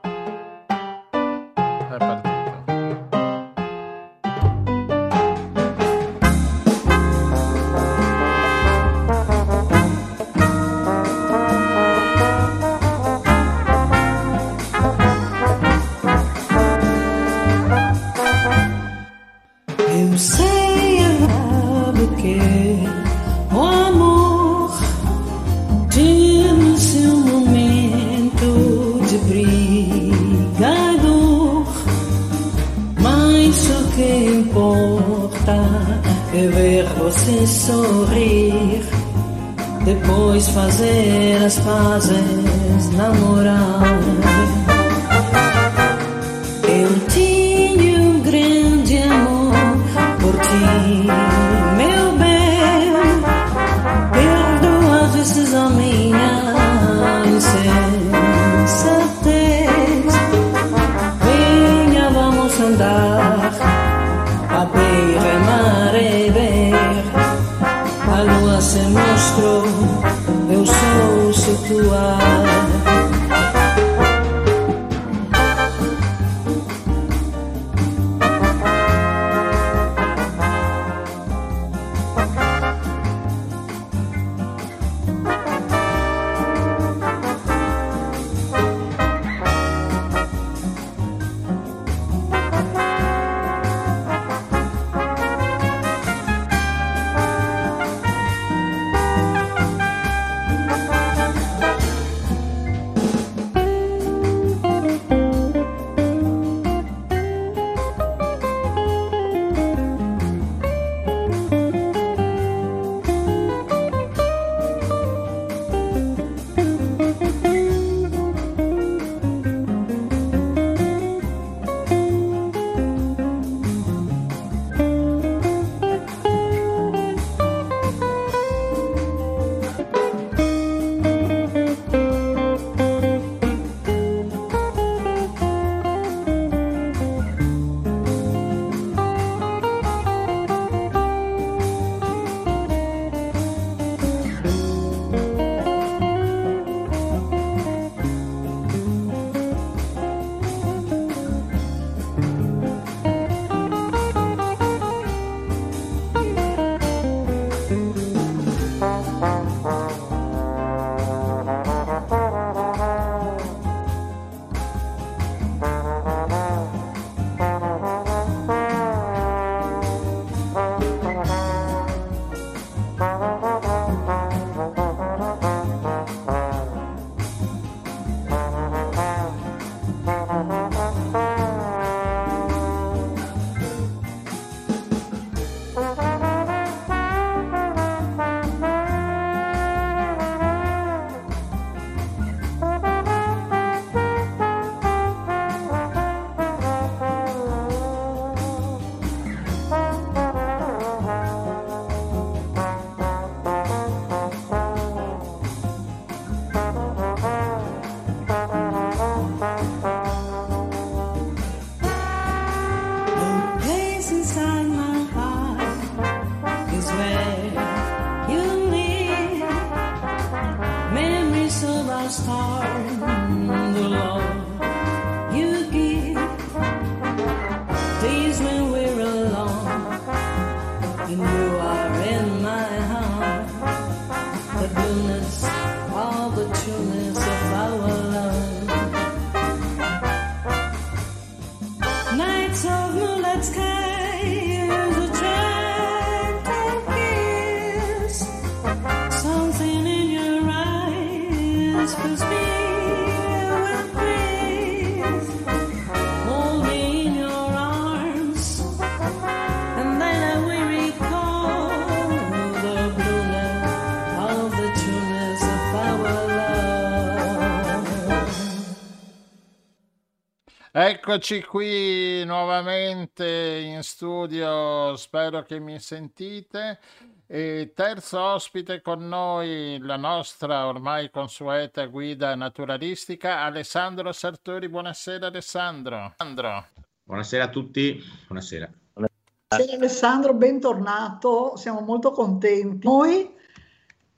Speaker 1: Eccoci qui nuovamente in studio, spero che mi sentite. E terzo ospite con noi, la nostra ormai consueta guida naturalistica, Alessandro Sartori. Buonasera Alessandro. Alessandro.
Speaker 7: Buonasera a tutti, buonasera.
Speaker 2: Buonasera Alessandro, bentornato, siamo molto contenti. Noi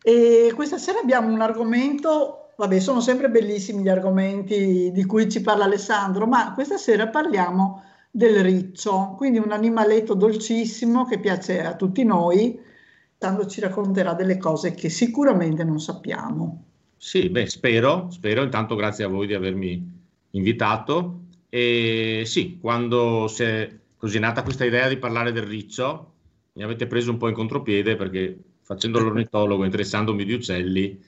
Speaker 2: e questa sera abbiamo un argomento, vabbè, sono sempre bellissimi gli argomenti di cui ci parla Alessandro, ma questa sera parliamo del riccio, quindi un animaletto dolcissimo che piace a tutti noi. Alessandro ci racconterà delle cose che sicuramente non sappiamo.
Speaker 7: Sì, beh, spero, spero. Intanto grazie a voi di avermi invitato. E sì, quando si è così nata questa idea di parlare del riccio, mi avete preso un po' in contropiede perché facendo l'ornitologo, interessandomi di uccelli,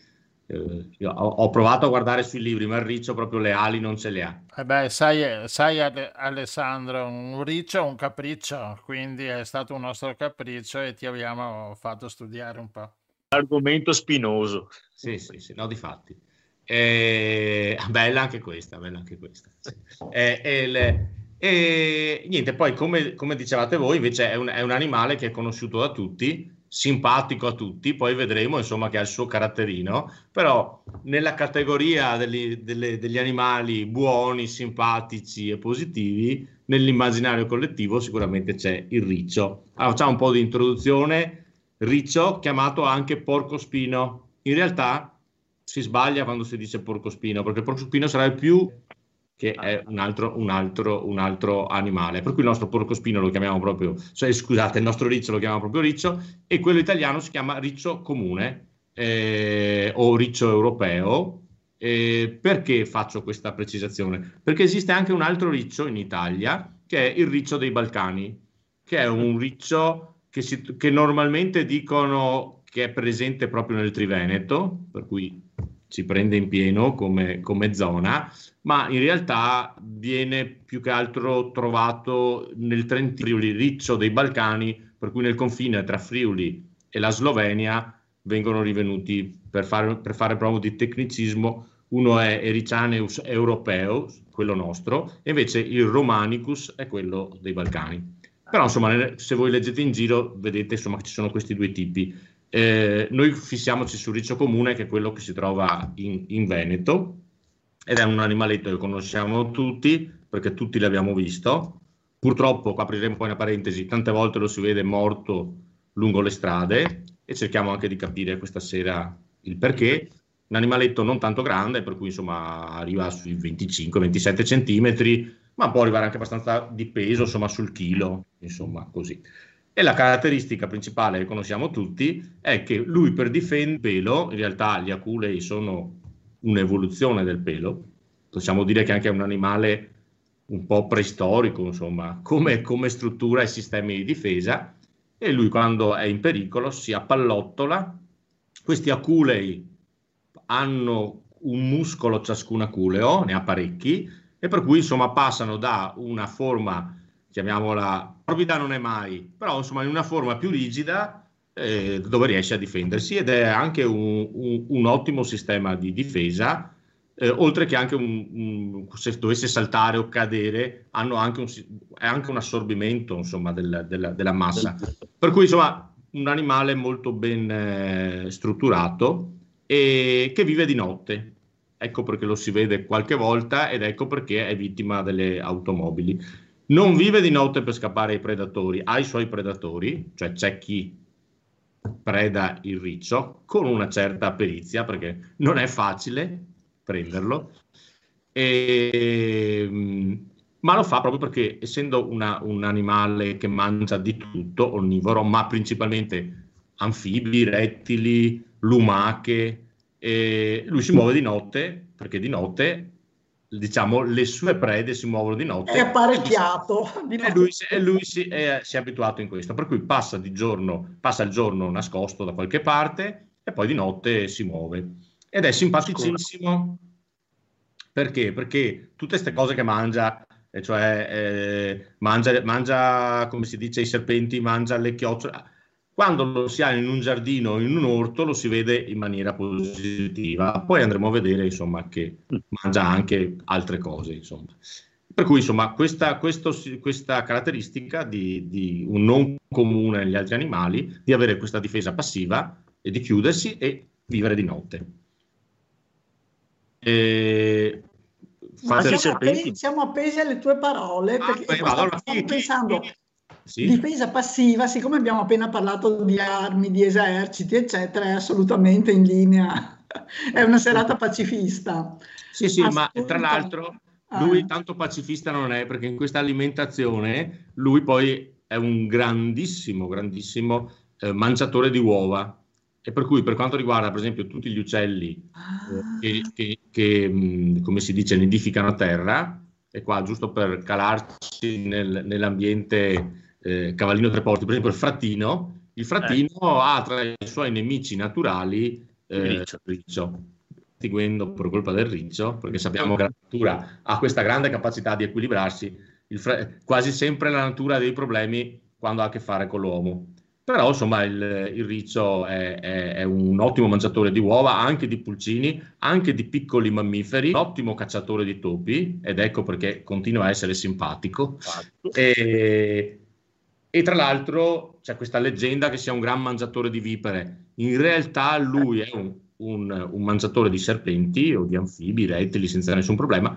Speaker 7: ho, ho, provato a guardare sui libri, ma il riccio proprio le ali non ce le ha.
Speaker 1: Eh beh, sai, sai Alessandro, un riccio è un capriccio, quindi è stato un nostro capriccio e ti abbiamo fatto studiare un po'.
Speaker 3: Argomento spinoso.
Speaker 7: Sì, sì, sì, no, di fatti. Eh, bella anche questa, bella anche questa. Sì. Eh, eh, le, e niente, poi come, come, dicevate voi, invece è un, è un animale che è conosciuto da tutti, simpatico a tutti, poi vedremo insomma che ha il suo caratterino, però nella categoria degli, delle, degli animali buoni, simpatici e positivi, nell'immaginario collettivo sicuramente c'è il riccio. Allora, facciamo un po' di introduzione. Riccio, chiamato anche porcospino. In realtà si sbaglia quando si dice porcospino, perché il porcospino sarà il più che è un altro, un, altro, un altro, animale. Per cui il nostro porcospino lo chiamiamo proprio, cioè, scusate, il nostro riccio lo chiamiamo proprio riccio e quello italiano si chiama riccio comune eh, o riccio europeo. Eh, perché faccio questa precisazione? Perché esiste anche un altro riccio in Italia che è il riccio dei Balcani, che è un riccio che, si, che normalmente dicono che è presente proprio nel Triveneto, per cui ci prende in pieno come, come, zona, ma in realtà viene più che altro trovato nel Trentino Friuli Riccio dei Balcani, per cui nel confine tra Friuli e la Slovenia vengono rivenuti, per fare, per fare proprio di tecnicismo, uno è Ericianeus europeus, quello nostro, e invece il Romanicus è quello dei Balcani. Però insomma, se voi leggete in giro, vedete insomma, che ci sono questi due tipi. Eh, noi fissiamoci sul riccio comune, che è quello che si trova in, in, Veneto, ed è un animaletto che conosciamo tutti, perché tutti l'abbiamo visto. Purtroppo, apriremo poi una parentesi, tante volte lo si vede morto lungo le strade e cerchiamo anche di capire questa sera il perché. Un animaletto non tanto grande, per cui insomma arriva sui 25-27 centimetri, ma può arrivare anche abbastanza di peso, insomma sul chilo, insomma così. E la caratteristica principale che conosciamo tutti è che lui per difendere il pelo, in realtà gli aculei sono un'evoluzione del pelo, possiamo dire che anche è un animale un po' preistorico, insomma, come, come struttura e sistemi di difesa, e lui quando è in pericolo si appallottola. Questi aculei hanno un muscolo ciascun aculeo, ne ha parecchi, e per cui insomma passano da una forma chiamiamola morbida non è mai, però insomma in una forma più rigida eh, dove riesce a difendersi ed è anche un, un, un ottimo sistema di difesa, eh, oltre che anche un, se dovesse saltare o cadere, hanno anche un, è anche un assorbimento insomma del, della, della, massa. Per cui insomma un animale molto ben eh, strutturato e che vive di notte. Ecco perché lo si vede qualche volta ed ecco perché è vittima delle automobili non vive di notte per scappare ai predatori, ha i suoi predatori, cioè c'è chi preda il riccio con una certa perizia perché non è facile prenderlo, e, mm, ma lo fa proprio perché essendo una, un animale che mangia di tutto, onnivoro, ma principalmente anfibi, rettili, lumache, lui si muove di notte perché di notte diciamo, le sue prede si muovono di notte.
Speaker 2: È apparecchiato.
Speaker 7: E lui, e lui si, è, si, è, abituato in questo, per cui passa, di giorno, passa il giorno nascosto da qualche parte e poi di notte si muove. Ed è simpaticissimo. Perché? Perché tutte queste cose che mangia, cioè eh, mangia, mangia, come si dice, i serpenti, mangia le chiocciole, quando lo si ha in un giardino o in un orto lo si vede in maniera positiva. Poi andremo a vedere insomma, che mangia anche altre cose. Insomma. Per cui insomma, questa, questo, questa caratteristica di, di, un non comune negli altri animali, di avere questa difesa passiva e di chiudersi e vivere di notte.
Speaker 2: E... Siamo appesi, siamo, appesi, alle tue parole ah, perché beh, allora, stavo pensando chi, sì. Difesa passiva, siccome abbiamo appena parlato di armi, di eserciti, eccetera, è assolutamente in linea. [laughs] è una serata pacifista.
Speaker 7: Sì, sì, ma tra l'altro lui ah. tanto pacifista non è perché in questa alimentazione lui poi è un grandissimo, grandissimo eh, mangiatore di uova. E per cui per quanto riguarda per esempio tutti gli uccelli ah. eh, che, che, che mh, come si dice, nidificano a terra, e qua giusto per calarci nel, nell'ambiente eh, Cavallino Tre Porti, per esempio il frattino, il frattino eh. ha tra i suoi nemici naturali eh, il riccio. estinguendo per colpa del riccio, perché sappiamo che la natura ha questa grande capacità di equilibrarsi, fre- quasi sempre la natura dei problemi quando ha a che fare con l'uomo. Però insomma il, il riccio è, è, è, un ottimo mangiatore di uova, anche di pulcini, anche di piccoli mammiferi, un ottimo cacciatore di topi, ed ecco perché continua a essere simpatico. E, e tra l'altro c'è questa leggenda che sia un gran mangiatore di vipere. In realtà lui è un, un, un mangiatore di serpenti o di anfibi, rettili senza nessun problema.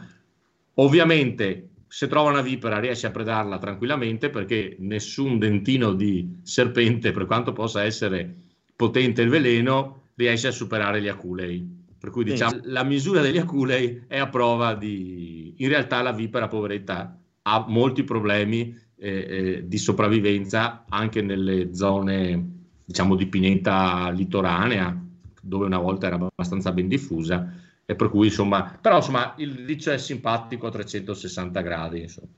Speaker 7: Ovviamente se trova una vipera riesce a predarla tranquillamente perché nessun dentino di serpente, per quanto possa essere potente il veleno, riesce a superare gli aculei. Per cui diciamo la misura degli aculei è a prova di... In realtà la vipera, poveretta, ha molti problemi eh, di sopravvivenza anche nelle zone, diciamo, di pineta litoranea, dove una volta era abbastanza ben diffusa e per cui insomma, però insomma il riccio è simpatico a 360 gradi. Insomma.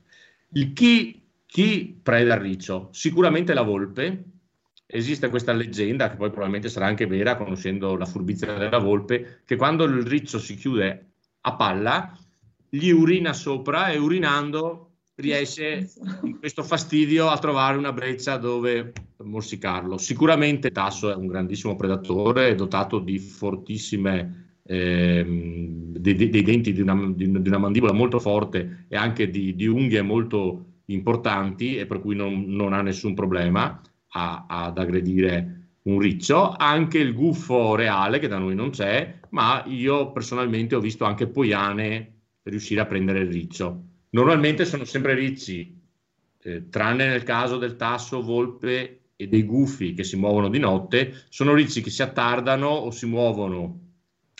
Speaker 7: Il chi, chi preda il riccio? Sicuramente la volpe. Esiste questa leggenda, che poi probabilmente sarà anche vera, conoscendo la furbizia della volpe, che quando il riccio si chiude a palla, gli urina sopra e urinando riesce in questo fastidio a trovare una breccia dove morsicarlo. Sicuramente tasso è un grandissimo predatore, dotato di fortissime ehm, dei, dei, denti di una, di, una, mandibola molto forte e anche di, di, unghie molto importanti e per cui non, non ha nessun problema a, ad aggredire un riccio, anche il guffo reale che da noi non c'è, ma io personalmente ho visto anche poiane riuscire a prendere il riccio. Normalmente sono sempre ricci, eh, tranne nel caso del tasso, volpe e dei gufi che si muovono di notte, sono ricci che si attardano o si muovono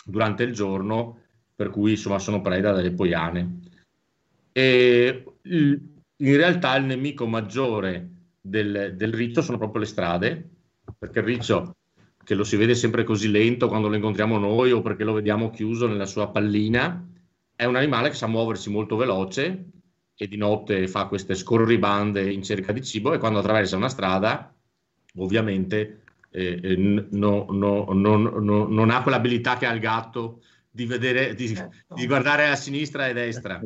Speaker 7: durante il giorno, per cui insomma sono preda delle poiane. E in realtà il nemico maggiore del, del riccio sono proprio le strade, perché il riccio che lo si vede sempre così lento quando lo incontriamo noi o perché lo vediamo chiuso nella sua pallina, è un animale che sa muoversi molto veloce e di notte fa queste scorribande in cerca di cibo e quando attraversa una strada ovviamente eh, eh no, no, no, non ha quell'abilità che ha il gatto di, vedere, di, certo. di guardare a sinistra e a destra.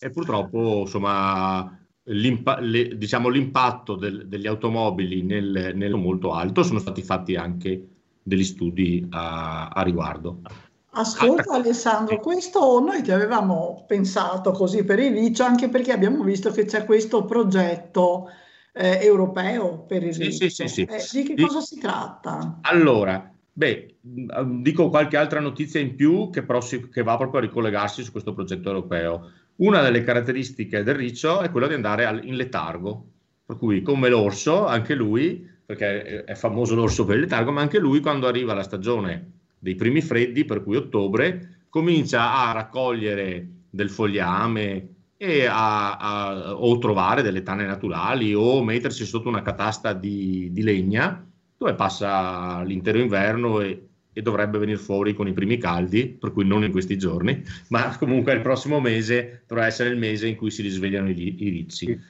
Speaker 7: E purtroppo, insomma, l'impa- le, diciamo, l'impatto del, degli automobili nel, nel, molto alto sono stati fatti anche degli studi a, a riguardo.
Speaker 2: Ascolta Alessandro, questo noi ti avevamo pensato così per il riccio anche perché abbiamo visto che c'è questo progetto eh, europeo, per esempio. Sì, sì, sì, eh, di che cosa si tratta?
Speaker 7: Allora, beh, mm, dico qualche altra notizia in più che, però che va proprio a ricollegarsi su questo progetto europeo. Una delle caratteristiche del riccio è quella di andare al, in letargo, per cui come l'orso, anche lui, perché è famoso l'orso per il letargo, ma anche lui quando arriva la stagione dei primi freddi, per cui ottobre, comincia a raccogliere del fogliame, e a, a, o trovare delle tane naturali o mettersi sotto una catasta di, di legna dove passa l'intero inverno e, e, dovrebbe venire fuori con i primi caldi, per cui non in questi giorni, [laughs] ma comunque il prossimo mese dovrà essere il mese in cui si risvegliano i, i ricci.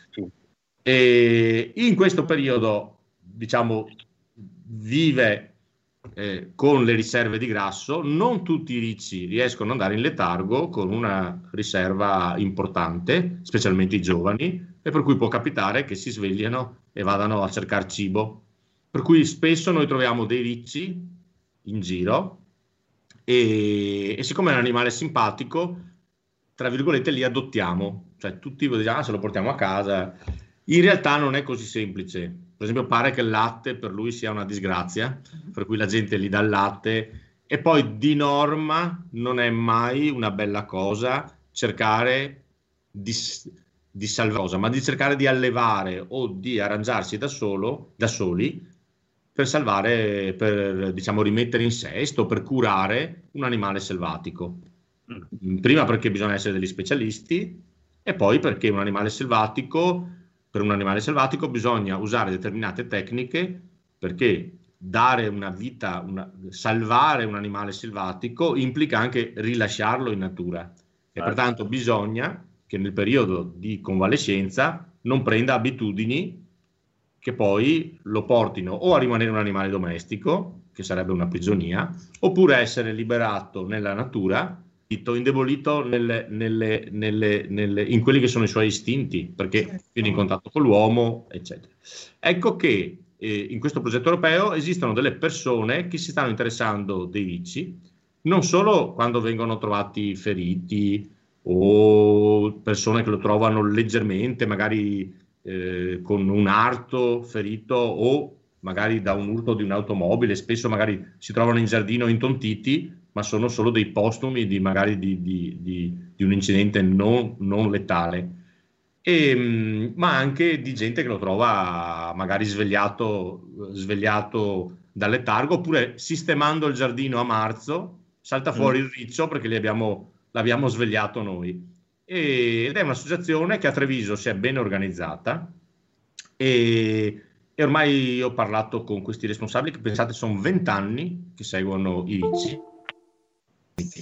Speaker 7: E in questo periodo, diciamo, vive eh, con le riserve di grasso, non tutti i ricci riescono ad andare in letargo con una riserva importante, specialmente i giovani, e per cui può capitare che si svegliano e vadano a cercare cibo. Per cui spesso noi troviamo dei ricci in giro e, e siccome è un animale simpatico, tra virgolette li adottiamo, cioè tutti diciamo ah, se lo portiamo a casa. In realtà non è così semplice per esempio pare che il latte per lui sia una disgrazia, per cui la gente gli dà il latte e poi di norma non è mai una bella cosa cercare di, di salvare cosa, ma di cercare di allevare o di arrangiarsi da, solo, da soli per salvare, per diciamo rimettere in sesto, per curare un animale selvatico. Mm. Prima perché bisogna essere degli specialisti e poi perché un animale selvatico per un animale selvatico bisogna usare determinate tecniche perché dare una vita, una, salvare un animale selvatico implica anche rilasciarlo in natura. E pertanto bisogna che nel periodo di convalescenza non prenda abitudini che poi lo portino o a rimanere un animale domestico, che sarebbe una prigionia, oppure essere liberato nella natura, indebolito nelle, nelle, nelle, in quelli che sono i suoi istinti, perché
Speaker 2: Certo.
Speaker 7: viene in contatto con l'uomo, eccetera. Ecco che eh, in questo progetto europeo esistono delle persone che si stanno interessando dei ricci, non solo quando vengono trovati feriti o persone che lo trovano leggermente, magari eh, con un arto ferito o magari da un urto di un'automobile, spesso magari si trovano in giardino intontiti, ma sono solo dei postumi di magari di, di, di, di un incidente non, non letale. E, mh, ma anche di gente che lo trova magari svegliato, svegliato dal letargo oppure sistemando il giardino a marzo salta fuori
Speaker 3: Mm.
Speaker 7: il riccio perché abbiamo- l'abbiamo svegliato noi. E- ed è un'associazione che a Treviso si è ben organizzata e, e ormai ho parlato con questi responsabili che pensate sono vent'anni che seguono i ricci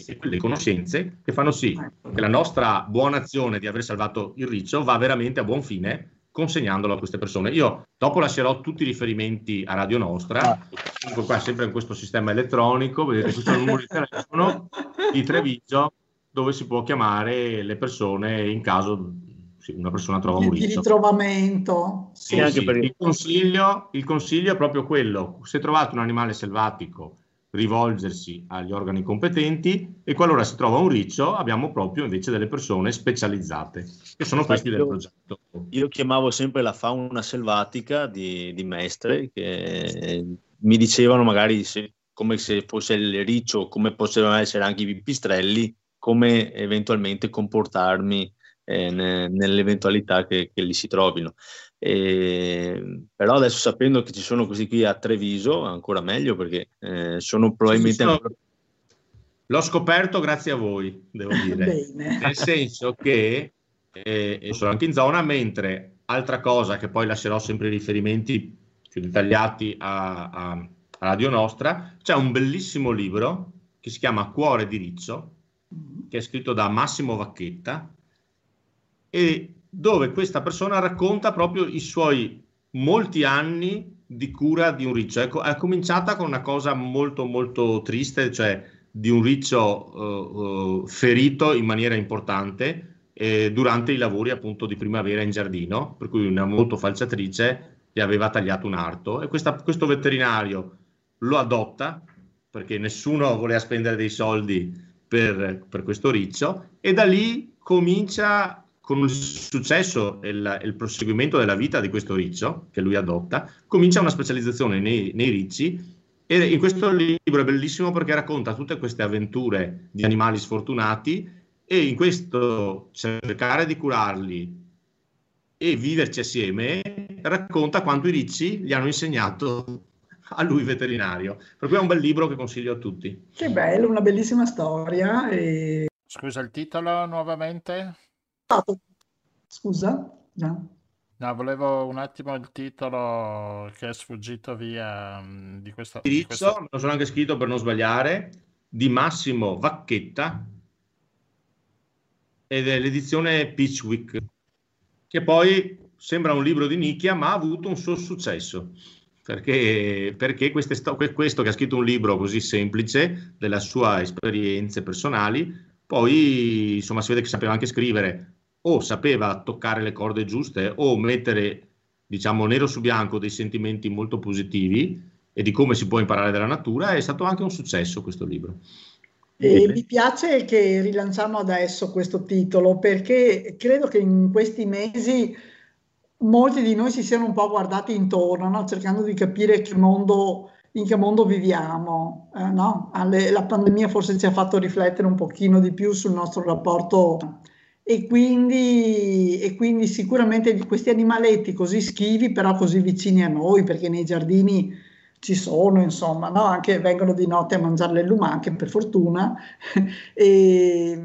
Speaker 7: e quelle conoscenze che fanno sì che la nostra buona azione di aver salvato il riccio va veramente a buon fine consegnandolo a queste persone. Io dopo lascerò tutti i riferimenti a Radio Nostra, comunque qua sempre in questo sistema elettronico, vedete questo è il numero di telefono di Treviso dove si può chiamare le persone in caso sì, una persona trova un
Speaker 2: di, di
Speaker 7: riccio.
Speaker 2: ritrovamento.
Speaker 7: Sì,
Speaker 3: E anche
Speaker 7: sì,
Speaker 3: perché-
Speaker 7: il, consiglio, il consiglio è proprio quello, se trovate un animale selvatico, rivolgersi agli organi competenti e qualora si trova un riccio abbiamo proprio invece delle persone specializzate, che sono questi del
Speaker 3: Io-
Speaker 7: progetto.
Speaker 3: Io chiamavo sempre la fauna selvatica di, di Mestre, che mi dicevano magari se- come se fosse il riccio, come potevano essere anche i pipistrelli, come eventualmente comportarmi eh, ne- nell'eventualità che, che li si trovino. E- però adesso sapendo che ci sono questi qui a Treviso, ancora meglio perché eh, sono probabilmente...
Speaker 7: sono-
Speaker 3: ancora-
Speaker 7: L'ho scoperto grazie a voi, devo dire.
Speaker 2: Bene.
Speaker 7: nel senso che eh, sono anche in zona, mentre altra cosa che poi lascerò sempre i riferimenti più dettagliati a, a- a Radio Nostra, c'è un bellissimo libro che si chiama Cuore di Riccio, che è scritto da Massimo Vacchetta, e dove questa persona racconta proprio i suoi molti anni di cura di un riccio. Ecco, è cominciata con una cosa molto molto triste, cioè di un riccio eh, eh, ferito in maniera importante eh, durante i lavori appunto di primavera in giardino, per cui una molto falciatrice gli aveva tagliato un arto e questa- questo veterinario lo adotta perché nessuno voleva spendere dei soldi per, per questo riccio e da lì comincia con il successo e il, il proseguimento della vita di questo riccio che lui adotta, comincia una specializzazione nei, nei ricci e in questo libro è bellissimo perché racconta tutte queste avventure di animali sfortunati e in questo cercare di curarli e viverci assieme racconta quanto i ricci gli hanno insegnato a lui veterinario. Per cui è un bel libro che consiglio a tutti.
Speaker 2: Che bello, una bellissima storia. E...
Speaker 1: Scusa il titolo nuovamente?
Speaker 2: Scusa? No.
Speaker 1: No, volevo un attimo il titolo che è sfuggito via mm, di questo. di
Speaker 7: me lo sono anche scritto per non sbagliare, di Massimo Vacchetta ed è l'edizione Pitchwick, che poi sembra un libro di nicchia, ma ha avuto un suo successo. Perché, perché questo che ha scritto un libro così semplice delle sue esperienze personali, poi insomma si vede che sapeva anche scrivere o sapeva toccare le corde giuste o mettere diciamo nero su bianco dei sentimenti molto positivi e di come si può imparare dalla natura, è stato anche un successo questo libro.
Speaker 2: E mi piace che rilanciamo adesso questo titolo perché credo che in questi mesi molti di noi si siano un po' guardati intorno, no? cercando di capire che mondo, in che mondo viviamo. eh, no? Alle- la pandemia forse ci ha fatto riflettere un pochino di più sul nostro rapporto e quindi, e quindi sicuramente questi animaletti così schivi, però così vicini a noi, perché nei giardini ci sono, insomma, no? Anche vengono di notte a mangiare le lumache, per fortuna. [laughs] e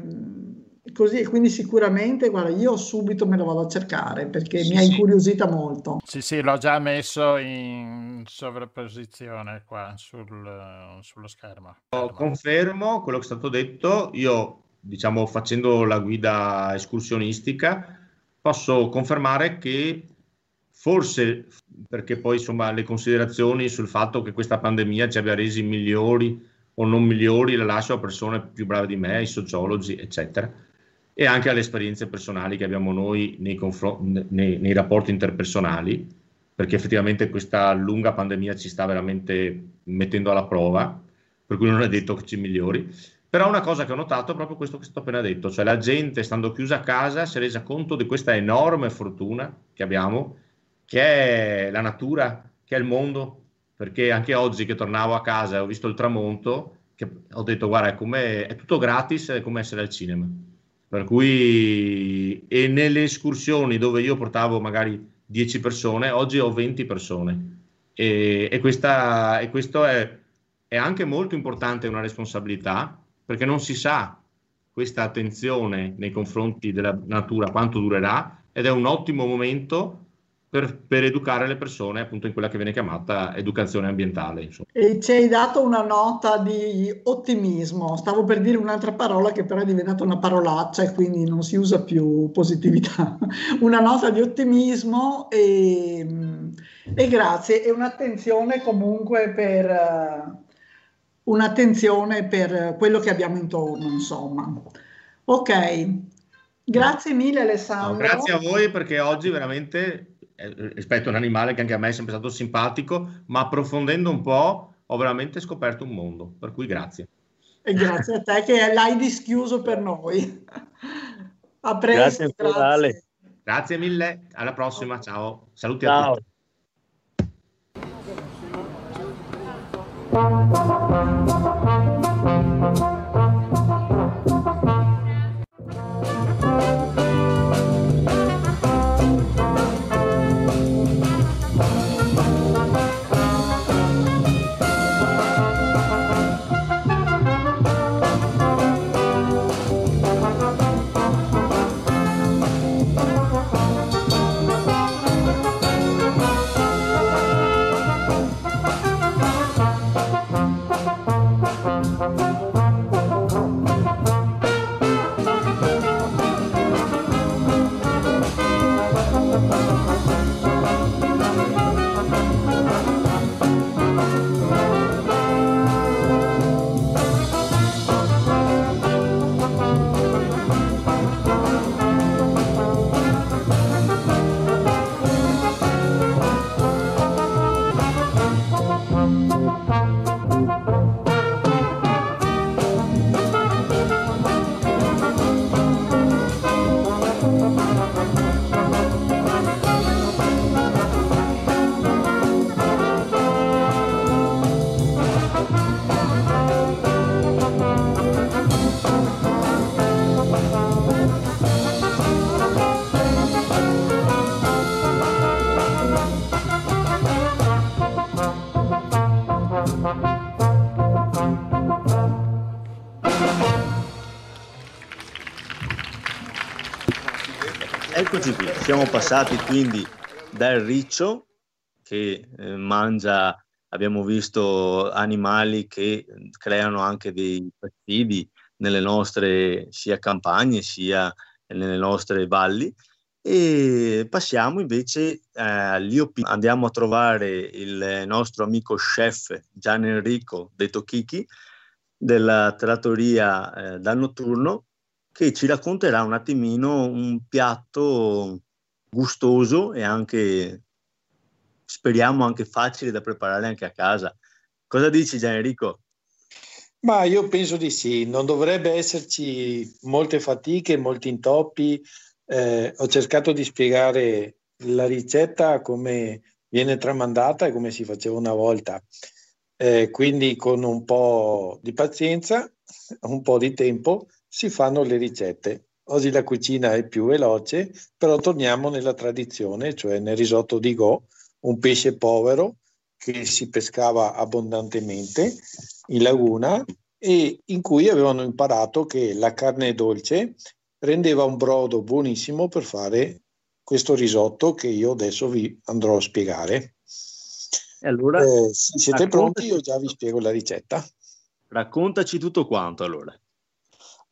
Speaker 2: così, e quindi sicuramente, guarda, io subito me lo vado a cercare perché
Speaker 7: Sì,
Speaker 2: mi ha
Speaker 7: sì.
Speaker 2: incuriosita molto.
Speaker 1: Sì, sì, l'ho già messo in sovrapposizione qua sul- sullo schermo.
Speaker 7: Confermo quello che è stato detto, io diciamo facendo la guida escursionistica posso confermare che forse perché poi insomma le considerazioni sul fatto che questa pandemia ci abbia resi migliori o non migliori le lascio a persone più brave di me, ai sociologi, eccetera, e anche alle esperienze personali che abbiamo noi nei, confron- nei, nei rapporti interpersonali, perché effettivamente questa lunga pandemia ci sta veramente mettendo alla prova, per cui non è detto che ci migliori. Però una cosa che ho notato è proprio questo che sto appena detto, cioè la gente stando chiusa a casa si è resa conto di questa enorme fortuna che abbiamo, che è la natura, che è il mondo, perché anche oggi che tornavo a casa e ho visto il tramonto, ho detto guarda è, è tutto gratis, è come essere al cinema. Per cui, e nelle escursioni dove io portavo magari 10 persone, oggi ho 20 persone. E, e, questa, e questo è, è anche molto importante, una responsabilità, perché non si sa questa attenzione nei confronti della natura quanto durerà ed è un ottimo momento per, per, educare le persone appunto in quella che viene chiamata educazione ambientale. Insomma.
Speaker 2: E ci hai dato una nota di ottimismo, stavo per dire un'altra parola che però è diventata una parolaccia e quindi non si usa più positività, [laughs] una nota di ottimismo e, e grazie e un'attenzione comunque per, un'attenzione per quello che abbiamo intorno, insomma. Ok, grazie mille Alessandro.
Speaker 7: No, grazie a voi perché oggi veramente eh, rispetto a un animale che anche a me è sempre stato simpatico, ma approfondendo un po' ho veramente scoperto un mondo, per cui grazie.
Speaker 2: E grazie a te che l'hai dischiuso per noi. [laughs] A
Speaker 3: presto. Grazie, grazie.
Speaker 7: grazie mille, alla prossima, ciao. Saluti ciao. a tutti.
Speaker 3: Passati quindi dal riccio che eh, mangia, abbiamo visto animali che creano anche dei fastidi nelle nostre sia campagne sia nelle nostre valli. E passiamo invece eh, all'IOP, andiamo a trovare il nostro amico chef Gian Enrico detto Kiki della trattoria eh, dal notturno che ci racconterà un attimino un piatto gustoso e anche, speriamo, anche facile da preparare anche a casa. Cosa dici Gian Enrico?
Speaker 8: Ma io penso di sì, non dovrebbe esserci molte fatiche, molti intoppi. Eh, ho cercato di spiegare la ricetta come viene tramandata e come si faceva una volta. Eh, quindi con un po' di pazienza, un po' di tempo si fanno le ricette. Oggi la cucina è più veloce, però torniamo nella tradizione, cioè nel risotto di Go, un pesce povero che si pescava abbondantemente in laguna e in cui avevano imparato che la carne dolce rendeva un brodo buonissimo per fare questo risotto che io adesso vi andrò a spiegare.
Speaker 3: E allora,
Speaker 8: eh, se siete pronti, io già vi spiego la ricetta.
Speaker 3: Raccontaci tutto quanto allora.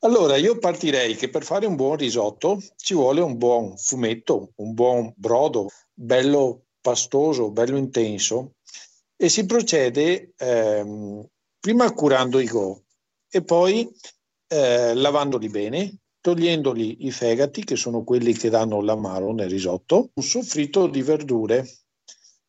Speaker 8: Allora, io partirei che per fare un buon risotto ci vuole un buon fumetto, un buon brodo, bello pastoso, bello intenso e si procede ehm, prima curando i go e poi eh, lavandoli bene, togliendoli i fegati, che sono quelli che danno l'amaro nel risotto, un soffritto di verdure,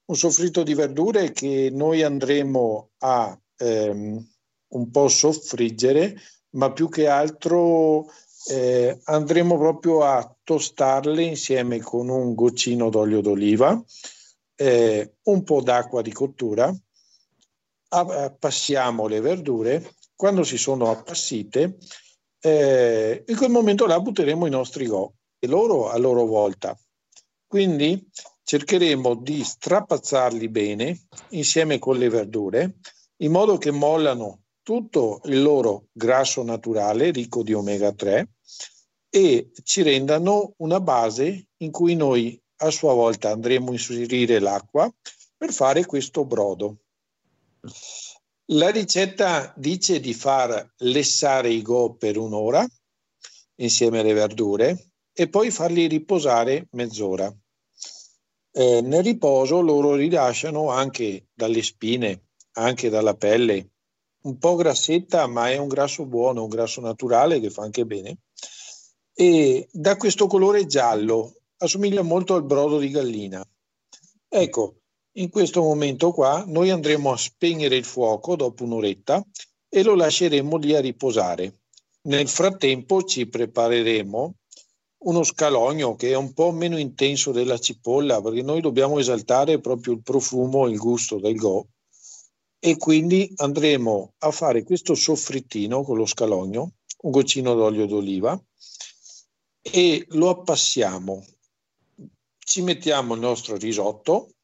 Speaker 8: un soffritto di verdure che noi andremo a ehm, un po' soffriggere, ma più che altro eh, andremo proprio a tostarle insieme con un goccino d'olio d'oliva, eh, un po' d'acqua di cottura, passiamo le verdure, quando si sono appassite, eh, in quel momento là butteremo i nostri go e loro a loro volta. Quindi cercheremo di strapazzarli bene insieme con le verdure in modo che mollano tutto il loro grasso naturale ricco di omega 3 e ci rendano una base in cui noi a sua volta andremo a inserire l'acqua per fare questo brodo. La ricetta dice di far lessare i go per un'ora insieme alle verdure e poi farli riposare mezz'ora. Eh, nel riposo loro rilasciano anche dalle spine, anche dalla pelle, un po' grassetta, ma è un grasso buono, un grasso naturale che fa anche bene. E da questo colore giallo assomiglia molto al brodo di gallina. Ecco, in questo momento qua noi andremo a spegnere il fuoco dopo un'oretta e lo lasceremo lì a riposare. Nel frattempo ci prepareremo uno scalogno che è un po' meno intenso della cipolla perché noi dobbiamo esaltare proprio il profumo e il gusto del go e quindi andremo a fare questo soffrittino con lo scalogno, un goccino d'olio d'oliva e lo appassiamo. Ci mettiamo il nostro risotto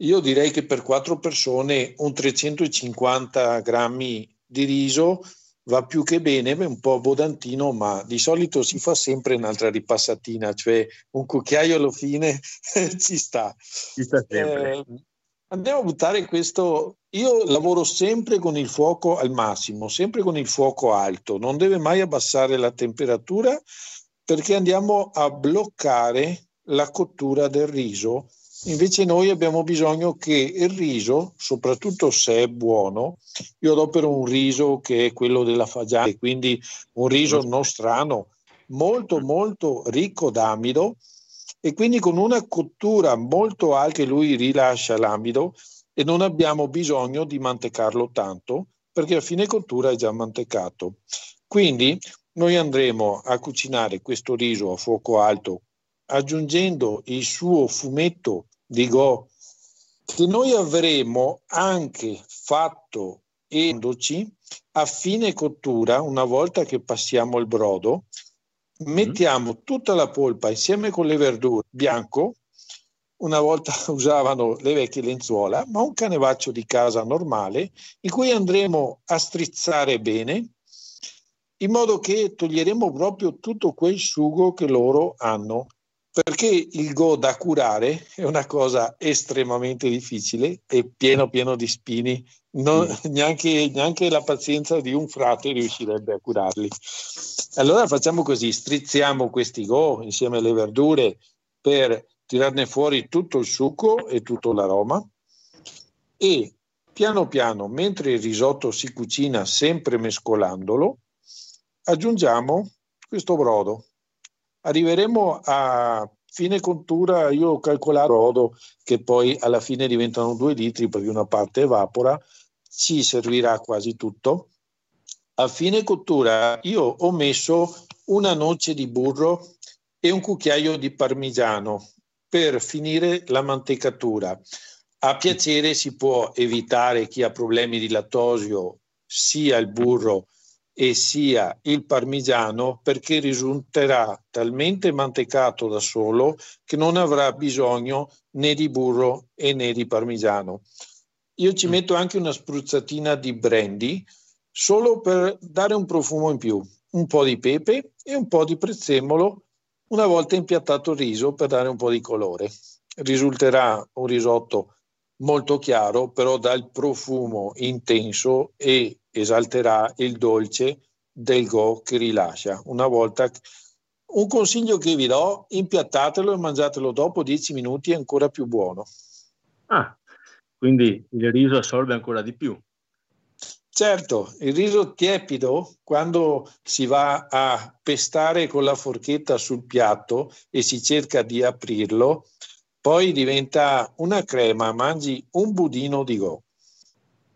Speaker 8: io direi che per quattro persone un 350 grammi di riso va più che bene, è un po' abbondantino, ma di solito si fa sempre un'altra ripassatina, cioè un cucchiaio alla fine [laughs] ci sta.
Speaker 3: Ci sta sempre.
Speaker 8: Eh, andiamo a buttare questo. Io lavoro sempre con il fuoco al massimo, sempre con il fuoco alto, non deve mai abbassare la temperatura perché andiamo a bloccare la cottura del riso. Invece noi abbiamo bisogno che il riso, soprattutto se è buono, io adopero un riso che è quello della fagiana, quindi un riso non strano, molto molto ricco d'amido e quindi con una cottura molto alta che lui rilascia l'amido e non abbiamo bisogno di mantecarlo tanto perché a fine cottura è già mantecato. Quindi noi andremo a cucinare questo riso a fuoco alto aggiungendo il suo fumetto di Go che noi avremo anche fatto endoci a fine cottura, una volta che passiamo il brodo, mettiamo tutta la polpa insieme con le verdure bianco. Una volta [laughs] usavano le vecchie lenzuola, ma un canevaccio di casa normale in cui andremo a strizzare bene in modo che toglieremo proprio tutto quel sugo che loro hanno perché il go da curare è una cosa estremamente difficile e pieno pieno di spini, non, mm. neanche, neanche, la pazienza di un frate riuscirebbe a curarli. Allora facciamo così, strizziamo questi go insieme alle verdure per tirarne fuori tutto il succo e tutto l'aroma e piano piano, mentre il risotto si cucina sempre mescolandolo, aggiungiamo questo brodo arriveremo a fine cottura, io ho calcolato brodo che poi alla fine diventano due litri perché una parte evapora, ci servirà quasi tutto. A fine cottura io ho messo una noce di burro e un cucchiaio di parmigiano per finire la mantecatura. A piacere si può evitare chi ha problemi di lattosio sia il burro e sia il parmigiano perché risulterà talmente mantecato da solo che non avrà bisogno né di burro e né di parmigiano. Io ci mm. metto anche una spruzzatina di brandy solo per dare un profumo in più, un po' di pepe e un po' di prezzemolo una volta impiattato il riso per dare un po' di colore. Risulterà un risotto molto chiaro, però dal profumo intenso e esalterà il dolce del go che rilascia. Una volta un consiglio che vi do, impiattatelo e mangiatelo dopo 10 minuti è ancora più buono.
Speaker 3: Ah, quindi il riso assorbe ancora di più.
Speaker 8: Certo, il riso tiepido, quando si va a pestare con la forchetta sul piatto e si cerca di aprirlo, poi diventa una crema, mangi un budino di go.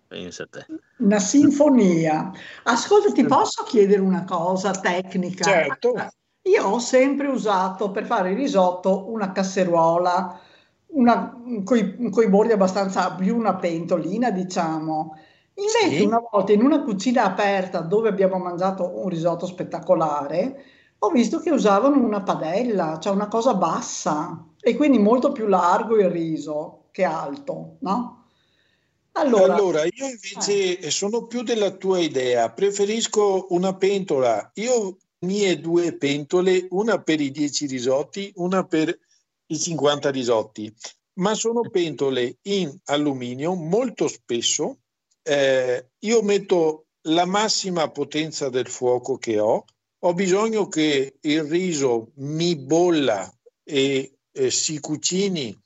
Speaker 3: Pensa a te.
Speaker 2: Una sinfonia. Ascolta, ti posso chiedere una cosa tecnica?
Speaker 8: Certo.
Speaker 2: Io ho sempre usato per fare il risotto una casseruola, una, coi, coi bordi abbastanza più una pentolina, diciamo. Invece
Speaker 8: Sì.
Speaker 2: una volta in una cucina aperta dove abbiamo mangiato un risotto spettacolare, ho visto che usavano una padella, cioè una cosa bassa e quindi molto più largo il riso che alto, no? Allora,
Speaker 8: Allora, io invece sono più della tua idea, preferisco una pentola. Io mie due pentole, una per i 10 risotti, una per i 50 risotti, ma sono pentole in alluminio molto spesso. Eh, io metto la massima potenza del fuoco che ho, ho bisogno che il riso mi bolla e eh, si cucini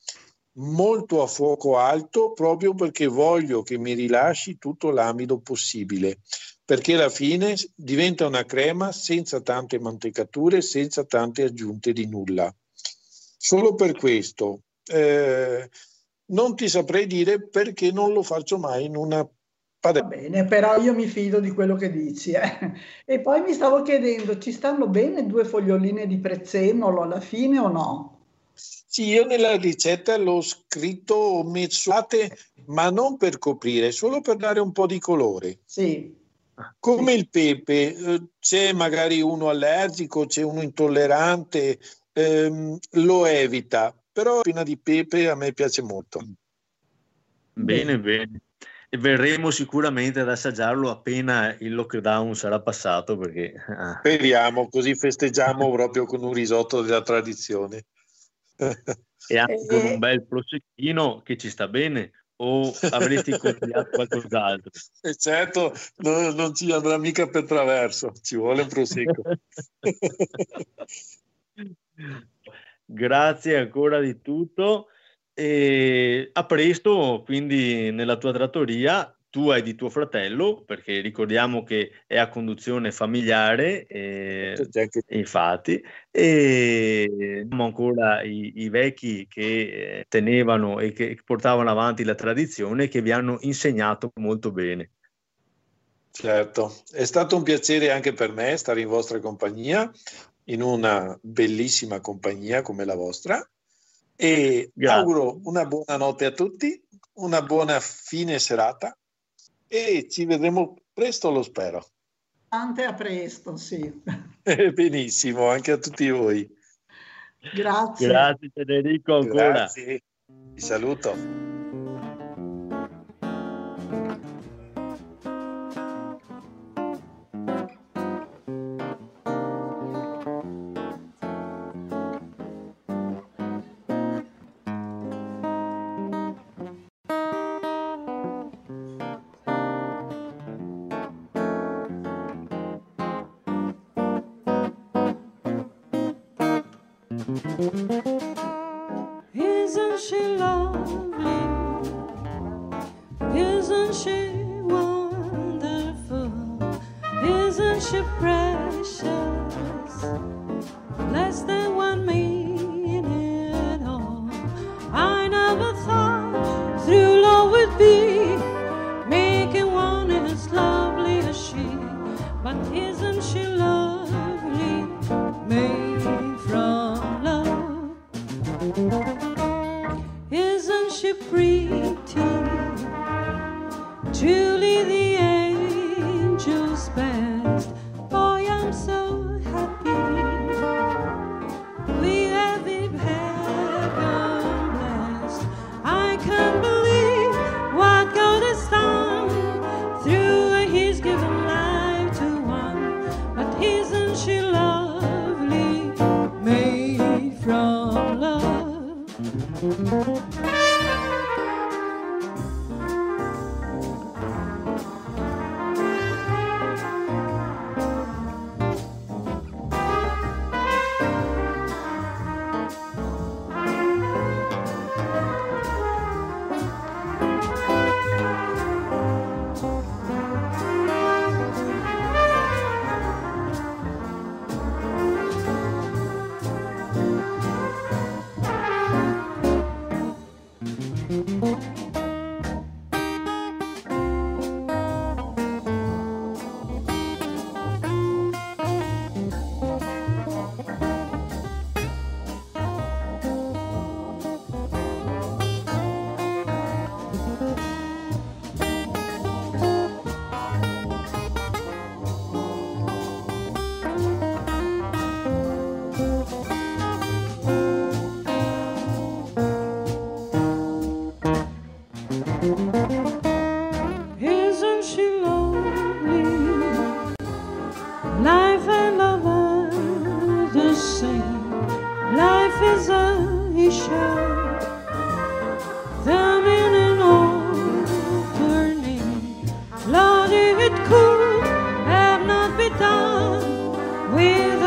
Speaker 8: molto a fuoco alto proprio perché voglio che mi rilasci tutto l'amido possibile, perché alla fine diventa una crema senza tante mantecature, senza tante aggiunte di nulla. Solo per questo eh, non ti saprei dire perché non lo faccio mai in una
Speaker 2: va bene, però io mi fido di quello che dici. eh. E poi mi stavo chiedendo, ci stanno bene due foglioline di prezzemolo alla fine o no?
Speaker 8: Sì, io nella ricetta l'ho scritto mezzolate, ma non per coprire, solo per dare un po' di colore.
Speaker 2: Sì,
Speaker 8: Come il pepe, eh, c'è magari uno allergico, c'è uno intollerante, ehm, lo evita, però la spina di pepe a me piace molto.
Speaker 3: Bene, bene. E verremo sicuramente ad assaggiarlo appena il lockdown sarà passato perché ah,
Speaker 8: Speriamo, così festeggiamo [laughs] proprio con un risotto della tradizione.
Speaker 3: e anche
Speaker 2: Eh,
Speaker 3: con un bel prosecchino che ci sta bene o avresti consigliato qualcos'altro?
Speaker 8: E certo, no- non ci andrà mica per traverso, ci vuole un prosecco. [laughs]
Speaker 3: Grazie ancora di tutto e a presto quindi nella tua trattoria. Tua e di tuo fratello perché ricordiamo che è a conduzione familiare eh, infatti e abbiamo ancora i, i vecchi che eh, tenevano e che portavano avanti la tradizione che vi hanno insegnato molto bene.
Speaker 8: Certo, è stato un piacere anche per me stare in vostra compagnia, in una bellissima compagnia come la vostra e
Speaker 3: Grazie.
Speaker 8: auguro una buona notte a tutti, una buona fine serata e ci vedremo presto, lo spero.
Speaker 2: tante a presto, sì. [laughs]
Speaker 8: Benissimo, anche a tutti voi.
Speaker 2: Grazie.
Speaker 3: Grazie Federico ancora.
Speaker 8: Grazie, vi saluto.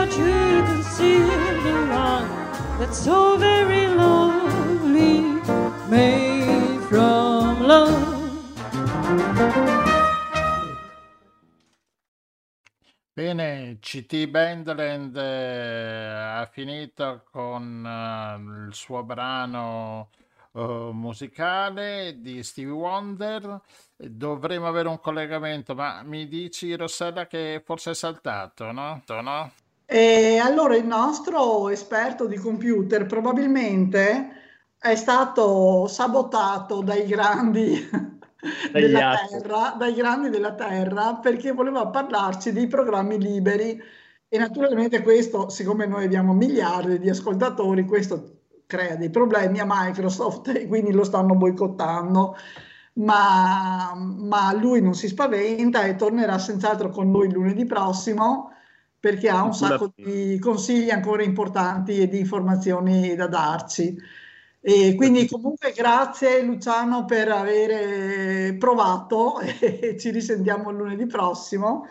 Speaker 5: Without you conceal the one that's so very lovely, made from love.
Speaker 1: Bene, CT Bandland eh, ha finito con eh, il suo brano eh, musicale di Stevie Wonder. Dovremmo avere un collegamento, ma mi dici Rossella che forse è saltato, no? no?
Speaker 2: E allora il nostro esperto di computer probabilmente è stato sabotato dai grandi della. Terra, dai grandi della Terra, perché voleva parlarci dei programmi liberi e naturalmente questo, siccome noi abbiamo miliardi di ascoltatori, questo crea dei problemi a Microsoft e quindi lo stanno boicottando. Ma, ma lui non si spaventa e tornerà senz'altro con noi lunedì prossimo perché ha un sacco di consigli ancora importanti e di informazioni da darci. E quindi comunque grazie Luciano per aver provato [laughs] e ci risentiamo lunedì prossimo.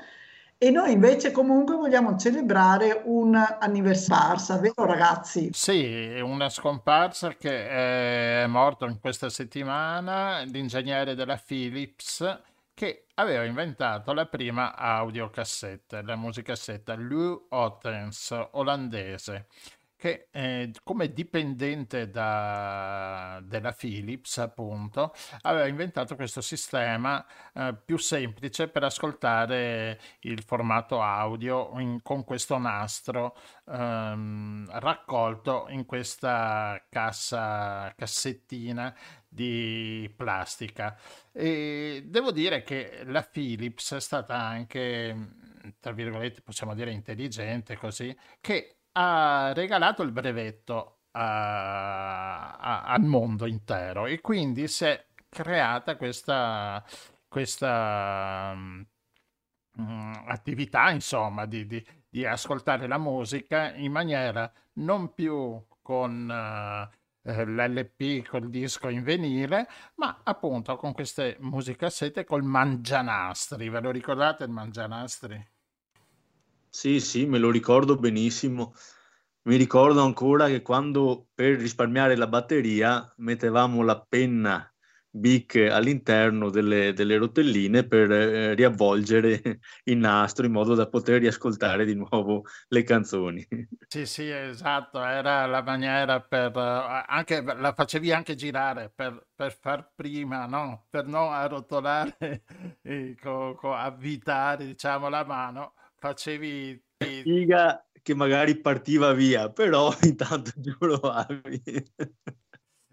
Speaker 2: E noi invece comunque vogliamo celebrare un anniversario, vero ragazzi?
Speaker 1: Sì, è una scomparsa che è morto in questa settimana, l'ingegnere della Philips che aveva inventato la prima audiocassetta, la musicassetta Lou Ottens, olandese, che eh, come dipendente da- della Philips, appunto, aveva inventato questo sistema eh, più semplice per ascoltare il formato audio in- con questo nastro ehm, raccolto in questa cassa, cassettina di plastica. E devo dire che la Philips è stata anche, tra virgolette, possiamo dire intelligente così, che ha regalato il brevetto a- a- al mondo intero e quindi si è creata questa, questa mh, attività, insomma, di, di- di ascoltare la musica in maniera non più con eh, eh, l'LP, col disco in vinile, ma appunto con queste musicassette col mangianastri. Ve lo ricordate il mangianastri?
Speaker 3: Sì, sì, me lo ricordo benissimo. Mi ricordo ancora che quando per risparmiare la batteria mettevamo la penna Bic all'interno delle, delle rotelline per eh, riavvolgere [laughs] il nastro in modo da poter riascoltare di nuovo le canzoni. [laughs]
Speaker 1: Sì, sì, esatto, era la maniera per, eh, anche, la facevi anche girare per, per far prima, no? Per non arrotolare, [laughs] e co- co- avvitare, diciamo, la mano, facevi...
Speaker 3: Figa che magari partiva via, però intanto giuravi.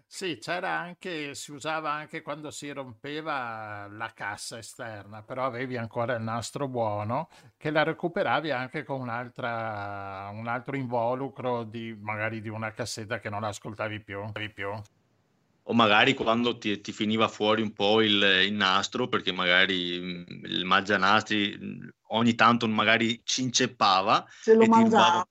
Speaker 1: Sì, c'era anche, si usava anche quando si rompeva la cassa esterna, però avevi ancora il nastro buono che la recuperavi anche con un altro involucro di magari di una cassetta che non ascoltavi più. più.
Speaker 3: O magari quando ti, ti finiva fuori un po' il, il nastro, perché magari mm, il mangianastri mm, ogni tanto magari ci inceppava
Speaker 2: Se lo
Speaker 3: e
Speaker 2: mangiava.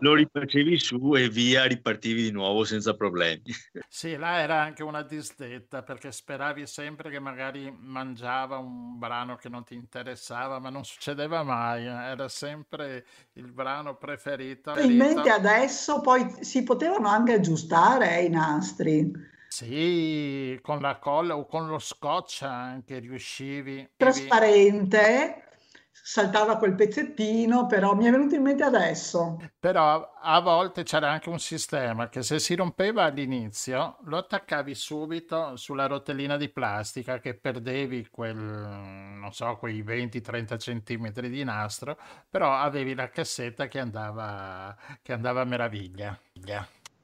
Speaker 3: lo rifacevi su e via, ripartivi di nuovo senza problemi.
Speaker 1: Sì, là era anche una disdetta perché speravi sempre che magari mangiava un brano che non ti interessava, ma non succedeva mai, eh, era sempre il brano preferito.
Speaker 2: In mente adesso poi si potevano anche aggiustare eh, i nastri.
Speaker 1: Sì, con la colla o con lo scotch anche riuscivi.
Speaker 2: Trasparente, saltava quel pezzettino, però mi è venuto in mente adesso.
Speaker 1: Però a volte c'era anche un sistema che se si rompeva all'inizio lo attaccavi subito sulla rotellina di plastica che perdevi quel, non so, quei 20-30 centimetri di nastro, però avevi la cassetta che andava, che andava a meraviglia.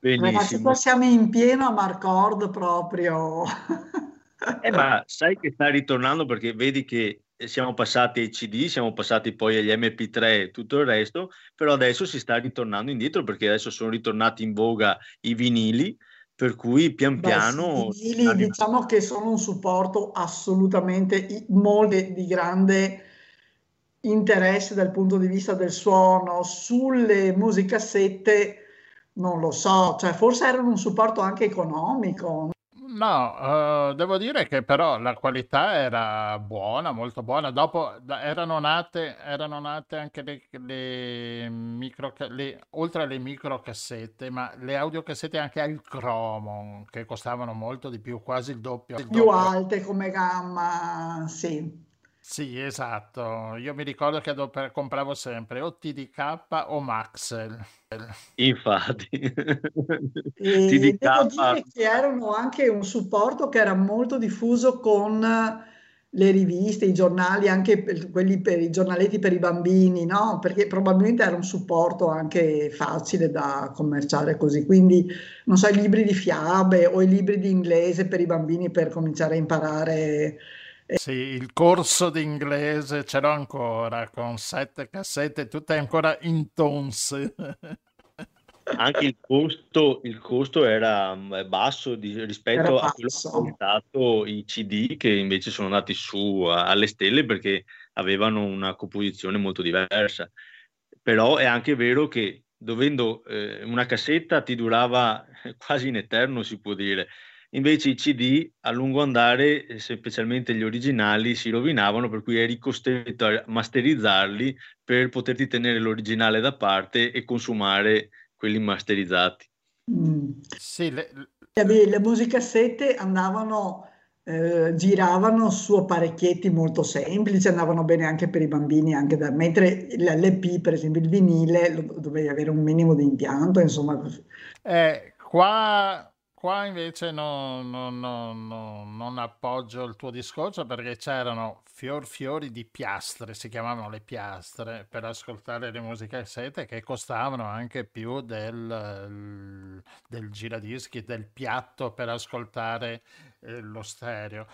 Speaker 2: Ragazzi,
Speaker 3: Benissimo.
Speaker 2: qua siamo in pieno a Marcord proprio.
Speaker 3: Eh, ma sai che sta ritornando perché vedi che siamo passati ai CD, siamo passati poi agli MP3 e tutto il resto, però adesso si sta ritornando indietro perché adesso sono ritornati in voga i vinili, per cui pian
Speaker 2: Beh,
Speaker 3: piano...
Speaker 2: i vinili, diciamo che sono un supporto assolutamente molto di grande interesse dal punto di vista del suono sulle musicassette, non lo so, cioè forse erano un supporto anche economico.
Speaker 1: No, eh, devo dire che però la qualità era buona, molto buona. Dopo erano nate, erano nate anche le, le micro, le- oltre alle microcassette, ma le audiocassette anche al cromo, che costavano molto di più, quasi il doppio. il
Speaker 2: Più
Speaker 1: doppio.
Speaker 2: alte come gamma, sì.
Speaker 1: Sì, esatto. Io mi ricordo che adop- compravo sempre o TDK o Maxell.
Speaker 3: Infatti, [laughs] ti
Speaker 2: devo dire che erano anche un supporto che era molto diffuso con le riviste, i giornali, anche per- quelli per i giornaletti per i bambini, no? Perché probabilmente era un supporto anche facile da commerciare così. Quindi, non so, i libri di fiabe o i libri di inglese per i bambini per cominciare a imparare.
Speaker 1: Sì, il corso di inglese ce l'ho ancora con sette cassette, tutte ancora in tonse. [laughs]
Speaker 3: anche il costo, il costo era mm, basso di-
Speaker 2: Era
Speaker 3: rispetto a quello che sono stato i CD che invece sono andati su alle stelle perché avevano una composizione molto diversa. Però è anche vero che dovendo eh, una cassetta ti durava [laughs] quasi in eterno, si può dire. Invece i CD a lungo andare, eh, specialmente gli originali, si rovinavano, per cui eri costretto a masterizzarli per poterti tenere l'originale da parte e consumare quelli masterizzati.
Speaker 2: Mm.
Speaker 1: Sì, le-
Speaker 2: le musicassette andavano, eh, giravano su apparecchietti molto semplici, andavano bene anche per i bambini, anche da- mentre l'LP, per esempio il vinile, dovevi avere un minimo di impianto, insomma.
Speaker 1: Eh, qua, qua invece no- no- no- no- non appoggio il tuo discorso perché c'erano fior fiori di piastre, si chiamavano le piastre, per ascoltare le musicassette che costavano anche più del, del giradischi, del piatto per ascoltare eh, lo stereo.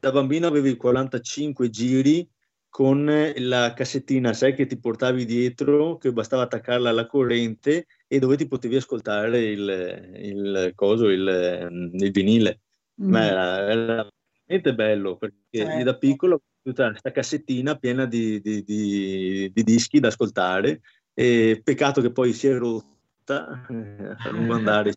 Speaker 3: Da bambino avevi 45 giri con la cassettina, sai che ti portavi dietro, che bastava attaccarla alla corrente e dove ti potevi ascoltare il, il coso, il, il vinile. Ma
Speaker 2: Mm,
Speaker 3: era, era veramente bello perché io da
Speaker 2: certo.
Speaker 3: piccolo tutta questa cassettina piena di, di- di- di dischi da ascoltare e peccato che poi si è rotta eh, a lungo andare.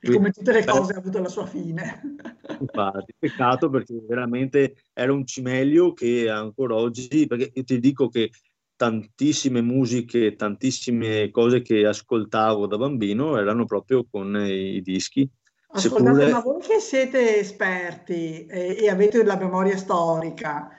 Speaker 3: [laughs]
Speaker 2: Come tutte le cose ha avuto la sua fine. [laughs]
Speaker 3: Infatti, peccato perché veramente era un cimelio che ancora oggi, perché io ti dico che tantissime musiche, tantissime cose che ascoltavo da bambino erano proprio con i dischi,
Speaker 2: Ascoltate,
Speaker 3: seppure
Speaker 2: ma voi che siete esperti eh, e avete la memoria storica,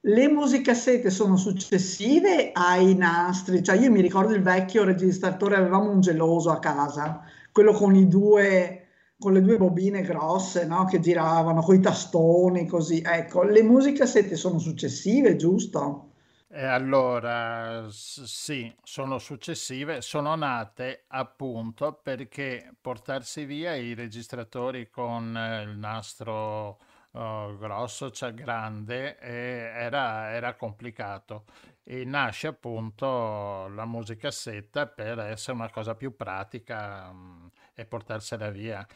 Speaker 2: le musicassette sono successive ai nastri? Cioè io mi ricordo il vecchio registratore, avevamo un geloso a casa, quello con i due, con le due bobine grosse, no? Che giravano, con i tastoni, così. Ecco, le musicassette sono successive, giusto?
Speaker 1: Allora, sì, sono successive, sono nate appunto perché portarsi via i registratori con eh, il nastro eh, grosso, cioè grande, eh, era, era complicato e nasce appunto la musicassetta per essere una cosa più pratica, mm, e portarsela via.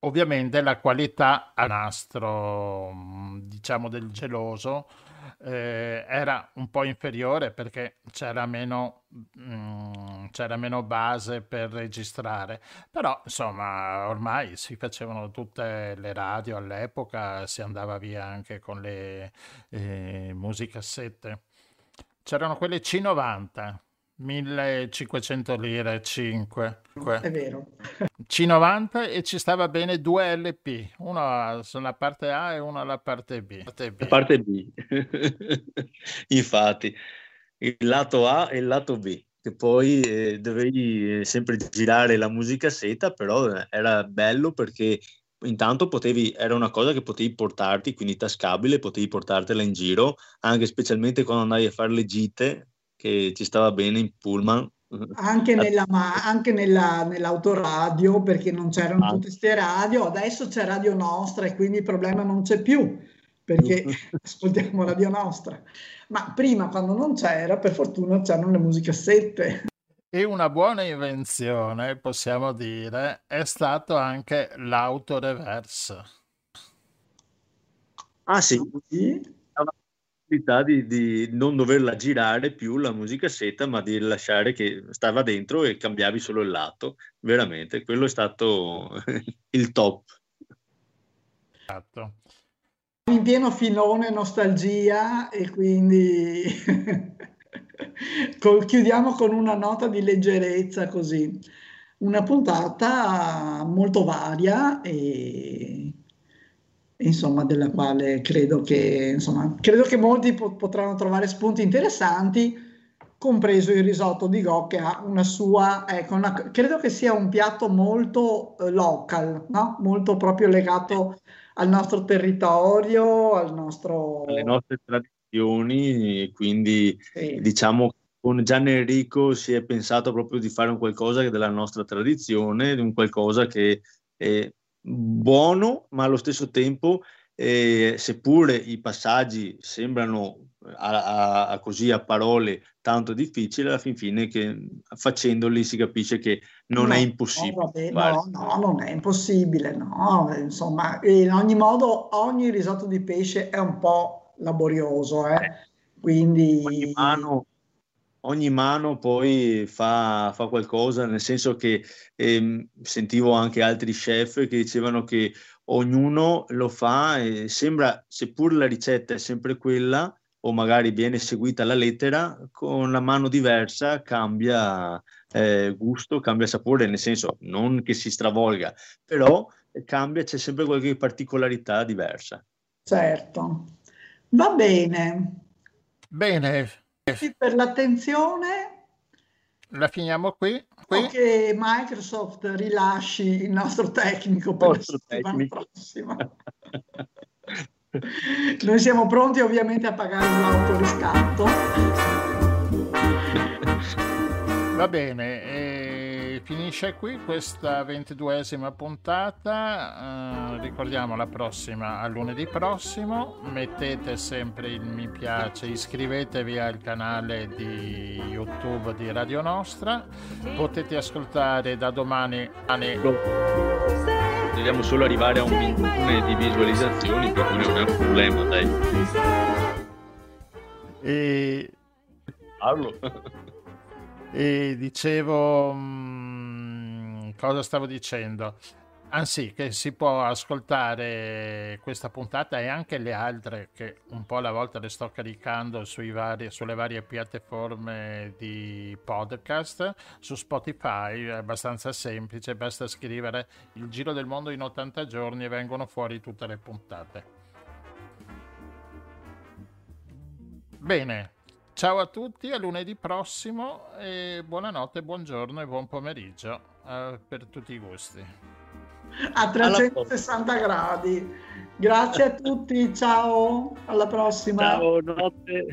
Speaker 1: Ovviamente la qualità a nastro, mm, diciamo del geloso, eh, era un po' inferiore perché c'era meno, mm, c'era meno base per registrare. Però, insomma, ormai si facevano tutte le radio all'epoca, si andava via anche con le eh, musicassette. C'erano quelle C90, 1500 lire, 5.
Speaker 2: È vero. [laughs]
Speaker 1: C90 e ci stava bene due LP, uno sulla parte A e uno alla parte B. Parte B.
Speaker 3: la parte B. [laughs] Infatti, il lato A e il lato B, che poi eh, dovevi eh, sempre girare la musicassetta, però eh, era bello perché intanto potevi, era una cosa che potevi portarti, quindi tascabile, potevi portartela in giro, anche specialmente quando andavi a fare le gite, che ci stava bene in pullman.
Speaker 2: Anche [laughs] nella, ma- anche nella, nell'autoradio, perché non c'erano
Speaker 3: Ah.
Speaker 2: tutte queste radio, adesso c'è Radio Nostra e quindi il problema non c'è più, perché [laughs] ascoltiamo Radio Nostra. Ma prima, quando non c'era, per fortuna c'erano le musicassette.
Speaker 1: E una buona invenzione, possiamo dire, è stato anche l'autoreverse.
Speaker 3: Ah sì,
Speaker 2: Sì?
Speaker 3: Possibilità di, di, non doverla girare più la musicassetta, ma di lasciare che stava dentro e cambiavi solo il lato. Veramente, quello è stato [laughs] il top.
Speaker 1: Esatto.
Speaker 2: In pieno filone nostalgia e quindi [laughs] chiudiamo con una nota di leggerezza così. Una puntata molto varia e insomma, della quale credo che, insomma, credo che molti po- potranno trovare spunti interessanti, compreso il risotto di Go che ha una sua, ecco, una, credo che sia un piatto molto eh, local, no? molto proprio legato al nostro territorio, al nostro...
Speaker 3: alle nostre tradizioni, quindi
Speaker 2: Sì.
Speaker 3: diciamo con Gian Enrico si è pensato proprio di fare un qualcosa della nostra tradizione, di un qualcosa che è buono, ma allo stesso tempo, eh, seppure i passaggi sembrano a, a- a così a parole tanto difficili, alla fin fine che facendoli si capisce che non
Speaker 2: No,
Speaker 3: è impossibile.
Speaker 2: no, no, non è impossibile, no, insomma, in ogni modo ogni risotto di pesce è un po' laborioso, eh? Quindi
Speaker 3: ogni mano, ogni mano poi fa, fa qualcosa, nel senso che ehm, sentivo anche altri chef che dicevano che ognuno lo fa e sembra, seppur la ricetta è sempre quella, o magari viene seguita alla lettera, con la mano diversa cambia eh, gusto, cambia sapore, nel senso non che si stravolga, però cambia, c'è sempre qualche particolarità diversa.
Speaker 2: certo. Va bene,
Speaker 1: Bene,
Speaker 2: grazie per l'attenzione.
Speaker 1: la finiamo qui. qui.
Speaker 2: Che Microsoft rilasci il nostro tecnico per la
Speaker 3: Nostro tecnico.
Speaker 2: prossima. Noi siamo pronti ovviamente a pagare l'autoriscatto.
Speaker 1: Va bene, e finisce qui questa ventiduesima puntata. eh, ricordiamo la prossima a lunedì prossimo. Mettete sempre il mi piace, iscrivetevi al canale di YouTube di Radio Nostra. Potete ascoltare da domani.
Speaker 3: Dobbiamo solo arrivare a un milione di visualizzazioni, per cui non è un problema, dai.
Speaker 1: E
Speaker 3: Parlo. [laughs]
Speaker 1: E dicevo, mm, cosa stavo dicendo? Anzi, che si può ascoltare questa puntata e anche le altre che un po' alla volta le sto caricando vari- sulle varie piattaforme di podcast. Su Spotify è abbastanza semplice, basta scrivere il giro del mondo in 80 giorni e vengono fuori tutte le puntate. Bene, ciao a tutti, a lunedì prossimo e buonanotte, buongiorno e buon pomeriggio eh, per tutti i gusti.
Speaker 2: a 360 gradi. Grazie a tutti, ciao, alla prossima.
Speaker 3: Ciao, notte.